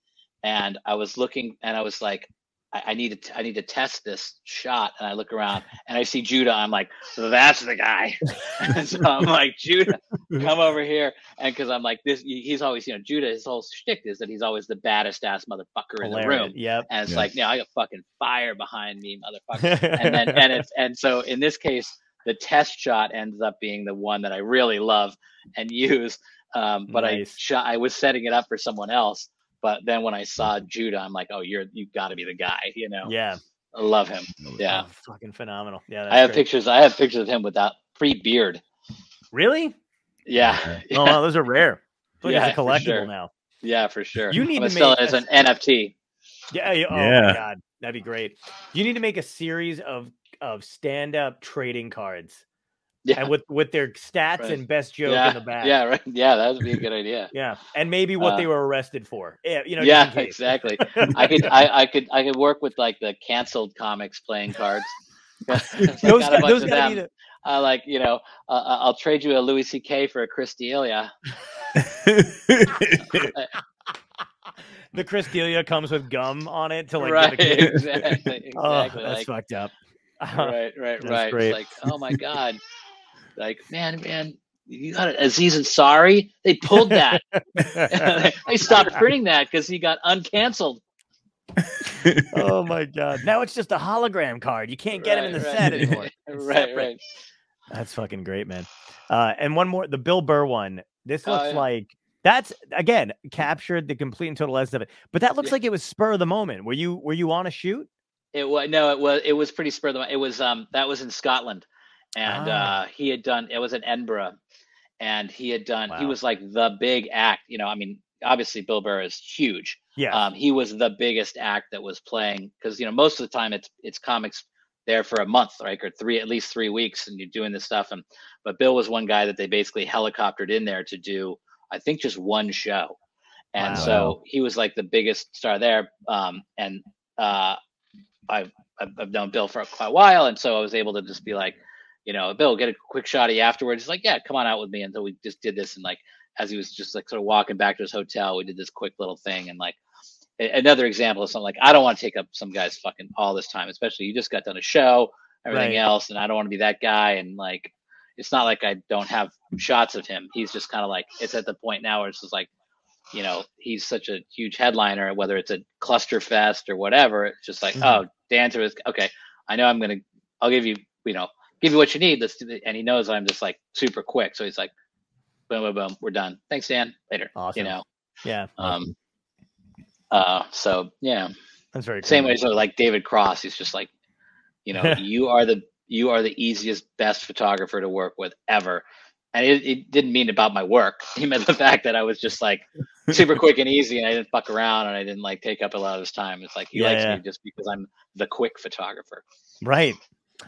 And I was looking, and I was like, I, I need to I need to test this shot, and I look around and I see Judah. I'm like, that's the guy. and so I'm like, Judah, come over here, and because I'm like this, he's always you know Judah. His whole shtick is that he's always the baddest ass motherfucker in the room. Yep. And it's Yeah. like, yeah, I got fucking fire behind me, motherfucker. and then and it's and so in this case, the test shot ends up being the one that I really love and use. Um, but I Nice. shot, I was setting it up for someone else. But then when I saw Judah, I'm like, oh, you're you've got to be the guy, you know. yeah. I love him. Yeah, Oh, fucking phenomenal. Yeah. I have great. pictures. I have pictures of him without pre beard. Really? Yeah, Yeah. Oh, wow, those are rare. Look, Yeah, it's a collectible sure. now. yeah, for sure. You need I'm to sell make it as a- an NFT. Yeah. Oh yeah, Oh Yeah. my god, that'd be great. You need to make a series of of stand up trading cards, Yeah, and with with their stats Right. and best joke yeah, in the back. yeah, right. Yeah, that would be a good idea. Yeah, and maybe what they Uh, were arrested for. Yeah, you know. yeah, exactly. I could, I, I could, I could work with like the canceled comics playing cards. Like, those got a gu- bunch of gotta be them. the, I like, you know, uh, uh, I'll trade you a Louis C.K. for a Chris D'Elia. the Chris D'Elia comes with gum on it to like right, exactly, exactly. Oh, that's like, fucked up. right, right, right. great. It's like, oh my god, like, man, man, you got it. Aziz Ansari. They pulled that. they stopped printing that because he got uncanceled. oh my god! Now it's just a hologram card. You can't get him in the Right, set anymore. Right, separate. right. That's fucking great, man. Uh, and one more, the Bill Burr one. This Oh, looks yeah. like that's again captured the complete and total essence of it. But that looks Yeah. like it was spur of the moment. Were you were you on a shoot? It was no, it was it was pretty spur of the moment. It was um that was in Scotland, and Ah. uh, he had done it was in Edinburgh, and he had done he was like the big act. You know, I mean, obviously Bill Burr is huge. Yeah. Um, he was the biggest act that was playing because you know most of the time it's it's comics there for a month, right, or three at least three weeks, and you're doing this stuff. And but Bill was one guy that they basically helicoptered in there to do I think just one show, and Wow. so he was like the biggest star there. Um, and uh, I've I've I've known Bill for quite a while, and so I was able to just be like, you know, Bill, get a quick shot of you afterwards. He's like, yeah, come on out with me. And so we just did this, and like as he was just like sort of walking back to his hotel, we did this quick little thing, and like another example of something like I don't want to take up some guy's fucking all this time, especially you just got done a show, everything Right. else, and I don't want to be that guy. And like, it's not like I don't have shots of him. He's just kind of like it's at the point now where it's just like, you know, he's such a huge headliner, whether it's a Clusterfest or whatever. It's just like, Mhm. oh, dance is okay. I know I'm gonna, I'll give you, you know, give you what you need. Let's do the, and he knows I'm just like super quick, so he's like, boom, boom, boom, we're done. Thanks, Dan. Later. Awesome. You know. yeah. Um, uh, so yeah, That's very same man. way. So like David Cross, he's just like, you know, you are the you are the easiest, best photographer to work with ever. And it, it didn't mean about my work. He meant the fact that I was just like super quick and easy, and I didn't fuck around, and I didn't like take up a lot of his time. It's like he Yeah, likes yeah. me just because I'm the quick photographer. Right.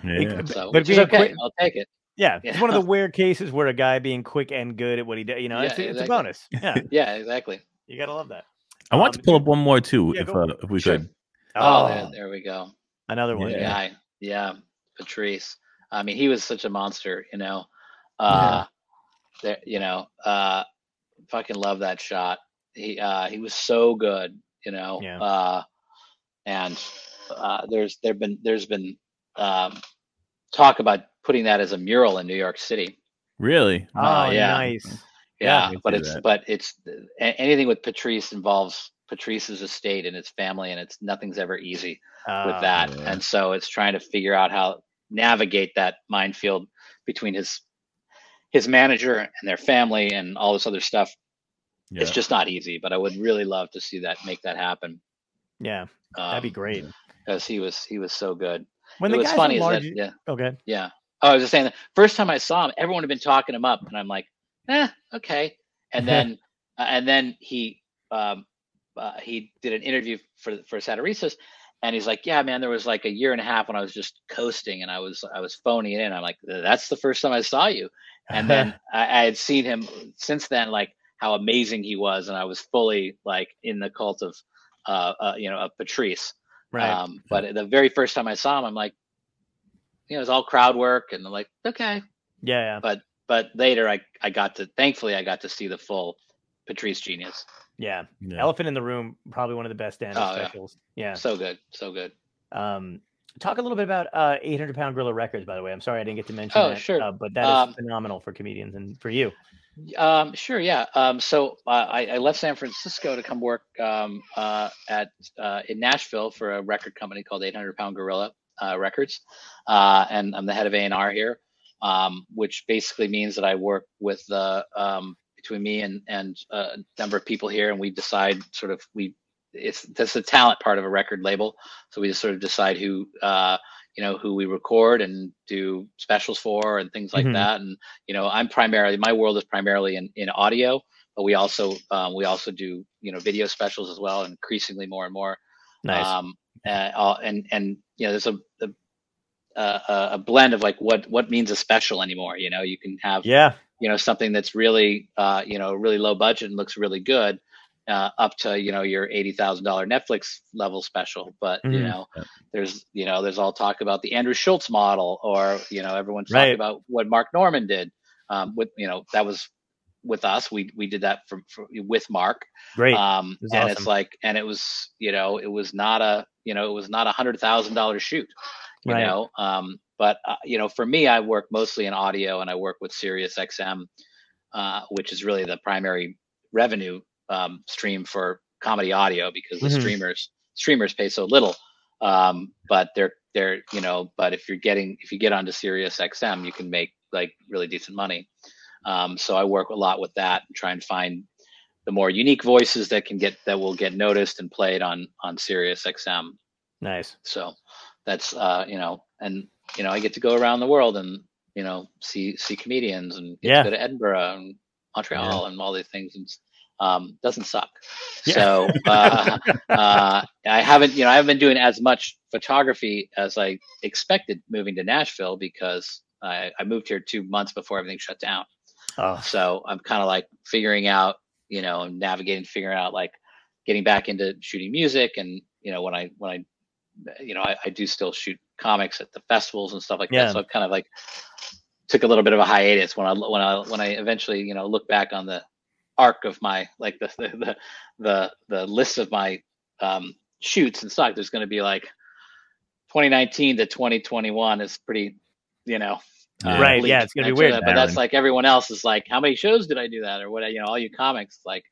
Yeah. But- So, but which is being okay. quick- I'll take it. Yeah. It's one of the rare cases where a guy being quick and good at what he does, you know, Yeah, it's, it's a bonus. Yeah. Yeah, exactly. You gotta love that. I want to Um, pull up one more too, yeah, if uh, if we Sure. could. Oh, there, there we go. another one. Yeah. Yeah. guy. Yeah, Patrice. I mean, he was such a monster, you know. Uh there you know, uh fucking love that shot. He uh he was so good, you know. Yeah. Uh and uh there's there've been there's been um talk about putting that as a mural in New York City. Really? Oh, Uh, yeah. nice. Yeah, I can but it's that. but it's anything with Patrice involves Patrice's estate and his family and it's nothing's ever easy with Ah, that. yeah. And so it's trying to figure out how navigate that minefield between his his manager and their family and all this other stuff. Yeah. It's just not easy, but I would really love to see that make that happen. Yeah. Um, That'd be great. because he was he was so good. When it the was guy's funny large, that yeah okay. yeah. Oh, I was just saying the first time I saw him, everyone had been talking him up, and I'm like, eh, okay. And then uh, and then he um uh, he did an interview for for Satiristas, and he's like, yeah, man, there was like a year and a half when I was just coasting and I was I was phoning it in. I'm like, that's the first time I saw you, and then I, I had seen him since then, like how amazing he was, and I was fully like in the cult of uh, uh you know of Patrice. Right. Um, but the very first time I saw him, I'm like, you know, it was all crowd work, and I'm like, okay. yeah, yeah. But but later, I I got to thankfully I got to see the full Patrice genius. Yeah. Yeah. Elephant in the Room, probably one of the best stand-up Oh, yeah. specials. Yeah. So good, so good. Um, talk a little bit about uh, 800 Pound Gorilla Records, by the way. I'm sorry I didn't get to mention Oh, that. sure. Uh, but that is Um, phenomenal for comedians and for you. Um, sure, yeah. Um, so uh, I, I left San Francisco to come work um, uh, at uh, in Nashville for a record company called 800 Pound Gorilla uh, Records, uh, and I'm the head of A&R here, um, which basically means that I work with the um, between me and and uh, a number of people here, and we decide sort of we it's that's the talent part of a record label, so we just sort of decide who. You know who we record and do specials for and things like Mhm. that and you know i'm primarily my world is primarily in, in audio but we also um, we also do you know video specials as well increasingly more and more Nice. um and, uh, and and you know there's a, a a a blend of like what what means a special anymore you know you can have yeah. you know something that's really uh you know really low budget and looks really good uh, up to you know your eighty thousand dollar Netflix level special, but you Mhm. know there's you know there's all talk about the Andrew Schulz model, or you know everyone's Right. talking about what Mark Normand did. Um, with you know that was with us. We we did that for, for with Mark. Great. Um, and it's like and it was you know it was not a you know it was not a hundred thousand dollar shoot. You Right. know, um, but uh, you know for me I work mostly in audio and I work with Sirius XM, uh, which is really the primary revenue um, stream for comedy audio because the Mhm. streamers streamers pay so little. Um, but they're they're you know but if you're getting if you get onto Sirius XM you can make like really decent money. Um, so I work a lot with that and try and find the more unique voices that can get that will get noticed and played on on Sirius XM. nice. So that's uh, you know, and you know, I get to go around the world and you know see see comedians and get Yeah. go to Edinburgh and Montreal and all these things and um, doesn't suck. Yeah. So uh, uh, I haven't you know I haven't been doing as much photography as I expected moving to Nashville because I, I moved here two months before everything shut down. Oh, So I'm kind of like figuring out, you know, and navigating, figuring out like getting back into shooting music. And, you know, when I, when I, you know, I, I do still shoot comics at the festivals and stuff like Yeah. that. So I've kind of like took a little bit of a hiatus when I, when I, when I eventually, you know, look back on the arc of my, like the, the, the, the, the list of my um, shoots and stuff, there's going to be like 2019 to 2021 is pretty, you know, Yeah. Right, yeah, it's gonna be weird, what- But that's like everyone else is like, how many shows did I do that or what? You know, all you comics like.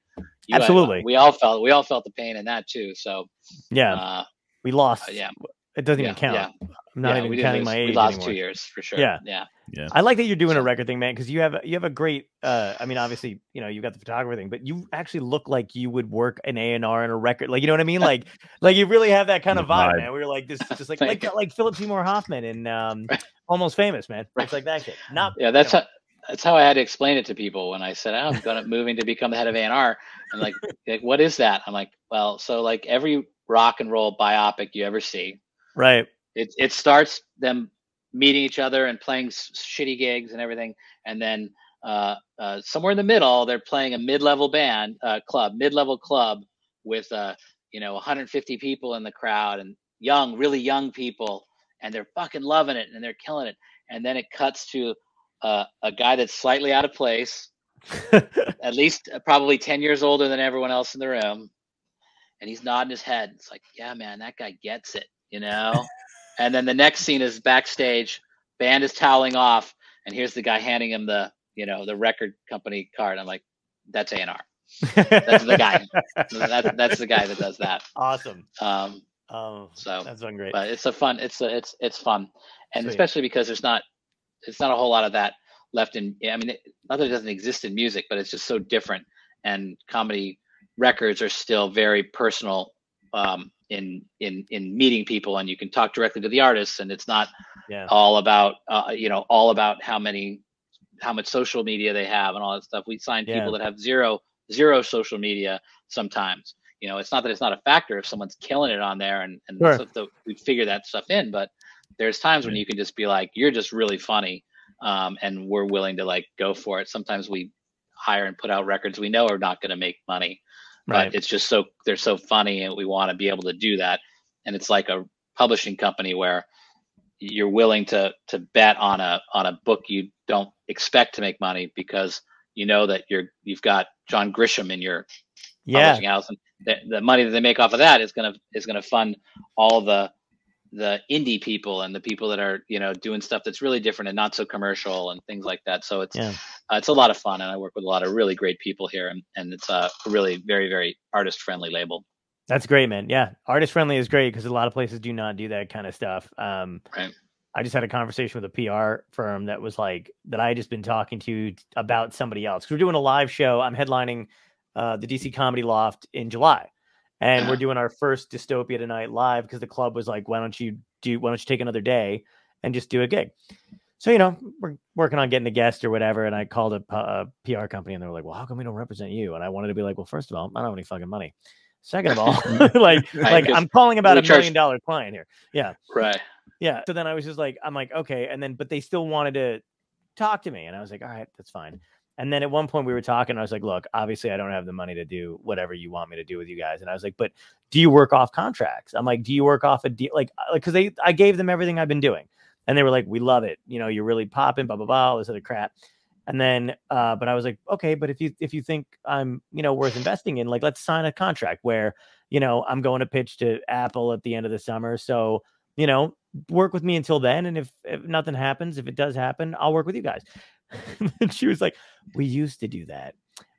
You, Absolutely. we all felt we all felt the pain in that too. So yeah. uh, we lost. uh, yeah, It doesn't yeah, even count. yeah, I'm not yeah, even counting lose- my age. We lost anymore. two years for sure. Yeah. yeah, Yeah. I like that you're doing a record thing, man, because you have you have a great. uh I mean, obviously, you know, you've got the photographer thing, but you actually look like you would work an A and R in a record. Like, you know what I mean? Like, like you really have that kind of vibe, vibe. man. We were like this, just like like like Philip Seymour Hoffman in um, Almost Famous, man. Right. It's like that shit. Not yeah. you That's know, how that's how I had to explain it to people when I said "Oh, I'm going to moving to become the head of A&R. And like, like, what is that? I'm like, well, so like every rock and roll biopic you ever see, right. it it starts them meeting each other and playing s- shitty gigs and everything, and then uh, uh, somewhere in the middle they're playing a mid-level band uh, club, mid-level club with uh, you know 150 people in the crowd and young, really young people, and they're fucking loving it and they're killing it, and then it cuts to uh, a guy that's slightly out of place, at least uh, probably 10 years older than everyone else in the room. And he's nodding his head. It's like, yeah, man, that guy gets it, you know? and then the next scene is backstage, band is toweling off, and here's the guy handing him the, you know, the record company card. I'm like, that's A&R. That's the guy. that, that's the guy that does that. awesome. Um, Oh, so, that's been great. but it's a fun, it's a, it's, it's fun. And Sweet. especially because there's not, it's not a whole lot of that left in, I mean, it, not that it doesn't exist in music, but it's just so different. And comedy records are still very personal um, in, in, in meeting people and you can talk directly to the artists and it's not Yeah. all about, uh, you know, all about how many, how much social media they have and all that stuff. We sign Yeah. people that have zero, zero social media sometimes. You know, it's not that it's not a factor if someone's killing it on there and, and Sure. the, we figure that stuff in, but there's times when you can just be like, you're just really funny. Um, and we're willing to like go for it. Sometimes we hire and put out records we know are not going to make money, Right. but it's just so they're so funny and we want to be able to do that. And it's like a publishing company where you're willing to to bet on a on a book you don't expect to make money because you know that you're you've got John Grisham in your Yeah. publishing house, and the, the money that they make off of that is gonna is gonna fund all the the indie people and the people that are you know doing stuff that's really different and not so commercial and things like that. So it's Yeah. uh, it's a lot of fun, and I work with a lot of really great people here, and and it's a really very very artist friendly label. That's great, man. Yeah, artist friendly is great because a lot of places do not do that kind of stuff. Um, Right. I just had a conversation with a PR firm that was like that I had just been talking to about somebody else. we're doing a live show. I'm headlining uh, the DC Comedy Loft in July, and we're Uh-huh. doing our first Dystopia tonight live because the club was like, "Why don't you do? Why don't you take another day and just do a gig?" So you know, we're working on getting a guest or whatever. And I called a PR company, and they were like, "Well, how come we don't represent you?" And I wanted to be like, "Well, first of all, I don't have any fucking money. Second of all, like, like I'm calling about a charge- million dollar client here. Yeah, Right. yeah. So then I was just like, I'm like, okay. And then, but they still wanted to talk to me. And I was like, all right, that's fine. And then at one point we were talking, I was like, look, obviously I don't have the money to do whatever you want me to do with you guys. And I was like, but do you work off contracts? I'm like, do you work off a deal? Like, like, cause they, I gave them everything I've been doing. And they were like, we love it. You know, you're really popping, blah, blah, blah, all this other crap. And then, uh, but I was like, okay, but if you, if you think I'm, you know, worth investing in, like, let's sign a contract where, you know, I'm going to pitch to Apple at the end of the summer. So, you know, work with me until then. And if, if nothing happens, if it does happen, I'll work with you guys. and she was like, We used to do that,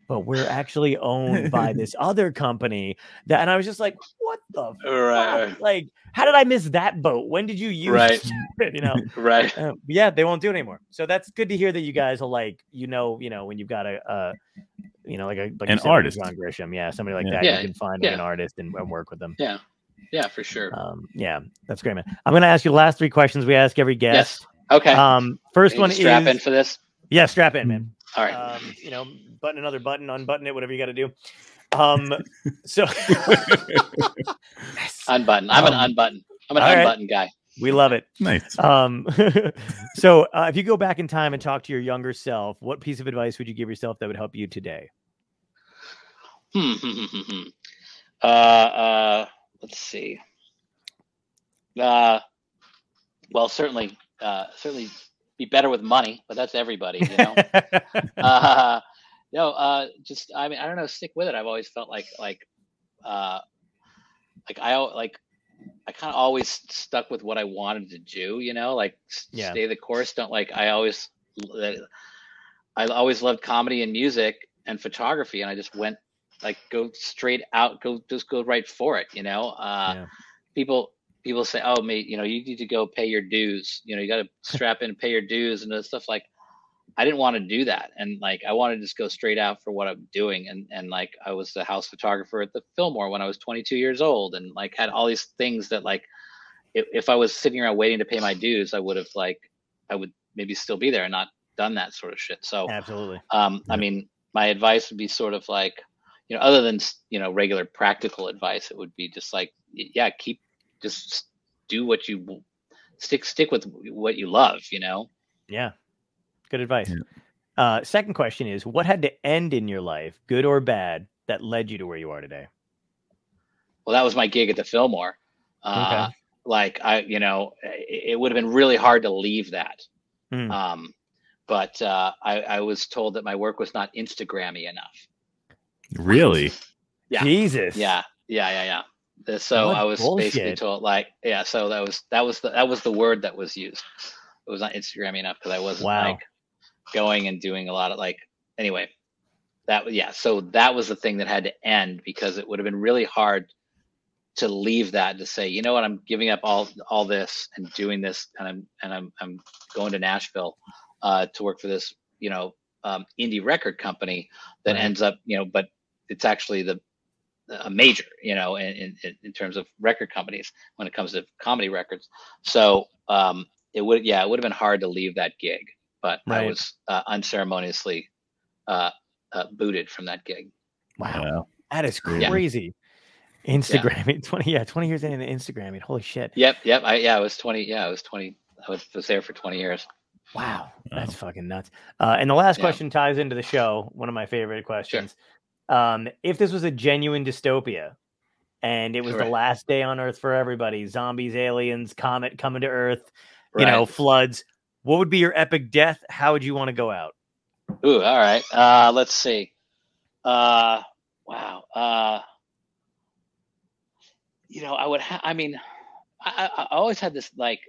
but we're actually owned by this other company. That and I was just like, What the Right. fuck? Like, how did I miss that boat? When did you use Right. it? You know? Right. Uh, yeah, they won't do it anymore. So that's good to hear that you guys are like, you know, you know, when you've got a, uh, you know, like a like An said, artist. John Grisham, yeah, somebody like Yeah. that, Yeah, you can find like, yeah. an artist and, and work with them. Yeah. Yeah, for sure. Um, yeah, that's great, man. I'm gonna ask you the last three questions we ask every guest. Okay. Um, first one to strap is in for this. Yeah, strap in, man. All right. Um, you know, button another button, unbutton it, whatever you got to do. Um, so unbutton. I'm an um, unbutton. I'm an all right. unbutton guy. we love it. Nice. Um, so uh, if you go back in time and talk to your younger self, what piece of advice would you give yourself that would help you today? Hmm, hmm, hmm, hmm, hmm. Uh, uh, let's see. Uh, well, certainly, uh, certainly be better with money, but that's everybody, you know. uh, no, uh, just I mean, I don't know. Stick with it. I've always felt like like uh, like I like I kind of always stuck with what I wanted to do. You know, like Yeah. stay the course. Don't like I always I always loved comedy and music and photography, and I just went like go straight out, go just go right for it. You know, uh, Yeah. people people say, "Oh, mate, you know, you need to go pay your dues. You know, you got to strap in and pay your dues and stuff." Like, I didn't want to do that, and like I wanted to just go straight out for what I'm doing. And and like I was the house photographer at the Fillmore when I was 22 years old, and like had all these things that like if, if I was sitting around waiting to pay my dues, I would have like I would maybe still be there and not done that sort of shit. So Absolutely. um, I mean, my advice would be sort of like, you know, other than you know regular practical advice, it would be just like, yeah, keep just do what you stick stick with what you love. You know, Yeah. Good advice. Yeah. Uh, second question is what had to end in your life, good or bad, that led you to where you are today? well, that was my gig at the Fillmore. Uh, Like I, you know, it, it would have been really hard to leave that. Hmm. Um, but uh, I, I was told that my work was not Instagrammy enough. Really? Yeah. Jesus. Yeah, yeah, yeah, yeah. So What I was basically told like, yeah. So that was that was the that was the word that was used. It was not Instagrammy enough because I wasn't Wow. like going and doing a lot of like. Anyway, that yeah. So that was the thing that had to end because it would have been really hard to leave that to say, you know what, I'm giving up all all this and doing this, and I'm and I'm I'm going to Nashville uh, to work for this, you know, um, indie record company that Right. ends up, you know, but it's actually the a major, you know, in, in in terms of record companies when it comes to comedy records. So um, it would, yeah, it would have been hard to leave that gig, but I was uh, unceremoniously uh, uh, booted from that gig. Wow. Wow. That is Yeah. crazy. Instagram, 20, yeah, 20 years into Instagram. Holy shit. Yep, yep. I yeah, I was twenty. Yeah, I was twenty. I was, was there for twenty years. Wow, that's Wow. fucking nuts. Uh, and the last Yeah. question ties into the show. One of my favorite questions. Um, if this was a genuine dystopia, and it was the last day on Earth for everybody, zombies, aliens, comet coming to Earth, you know, floods, what would be your epic death? How would you want to go out? Ooh, all right. Uh, let's see. Uh, wow. Uh, you know, I would. Ha- I mean, I, I I always had this like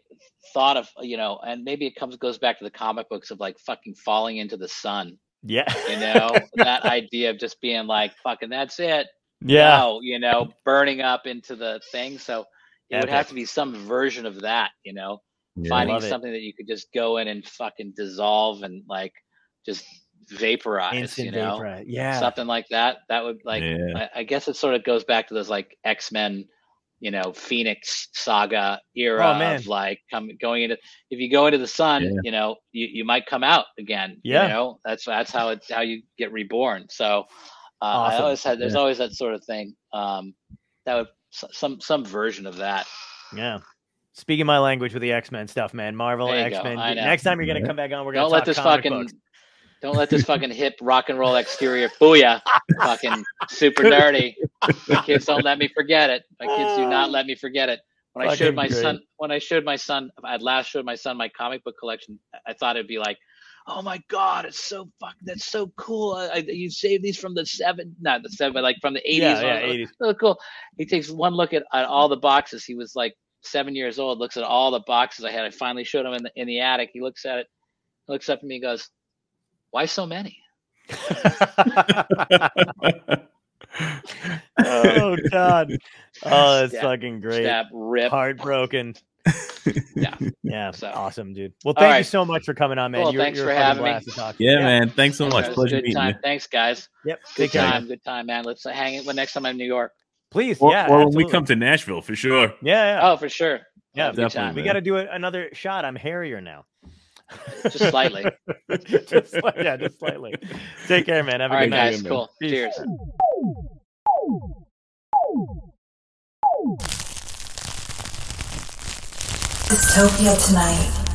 thought of you know, and maybe it comes goes back to the comic books of like fucking falling into the sun. Yeah. You know, that idea of just being like fucking that's it. yeah. No, you know, burning up into the thing. So it would have to be some version of that. You know, Yeah. finding Love it. something that you could just go in and fucking dissolve and like just vaporize. Instant you know, vapor. Yeah. something like that. That would like. Yeah. I, I guess it sort of goes back to those like X Men, you know, Phoenix saga era Oh, of like coming going into. If you go into the sun, Yeah. you know, you, you might come out again. Yeah. You know, that's that's how it how you get reborn. So uh, I always had there's Yeah. always that sort of thing. Um, that would some some version of that. Yeah. Speaking my language with the X Men stuff, man. Marvel, There you go. X Men. Next time you're gonna Yeah. come back on, we're gonna Don't let this fucking books. Don't let this fucking hip rock and roll exterior booyah fucking super nerdy. My kids don't let me forget it. My kids do not let me forget it. When I showed my great. son when I showed my son I last showed my son my comic book collection, I thought it'd be like, oh my god, it's so fucking, that's so cool. I, I, you saved these from the seven not the seven, but like from the eighties. Yeah, yeah, 80s. So cool. He takes one look at, at all the boxes. He was like seven years old, looks at all the boxes I had. I finally showed him in the in the attic. He looks at it, looks up at me and goes, Why so many? oh God. Oh, that's Stab- fucking great. Stab, rip. Heartbroken. Yeah. Yeah. So- Awesome, dude. Well, All thank you so much for coming on, man. Cool, You're, thanks you're for a fucking having me. blast to talk to. Yeah, man. Thanks so Thanks, much. Pleasure good meeting time. you. Thanks, guys. Yep. Good Take care. time. Good time, man. Let's hang it. Well, next time I'm in New York. Please. Or, yeah. or when we come to Nashville for sure. Yeah. yeah. Oh, for sure. Yeah, Have a good definitely, we got to do a, another shot. I'm hairier now. Just slightly. just, yeah, just slightly. Take care, man. Have a All good right, night. guys. Cool. Peace. Cheers. Dystopia tonight.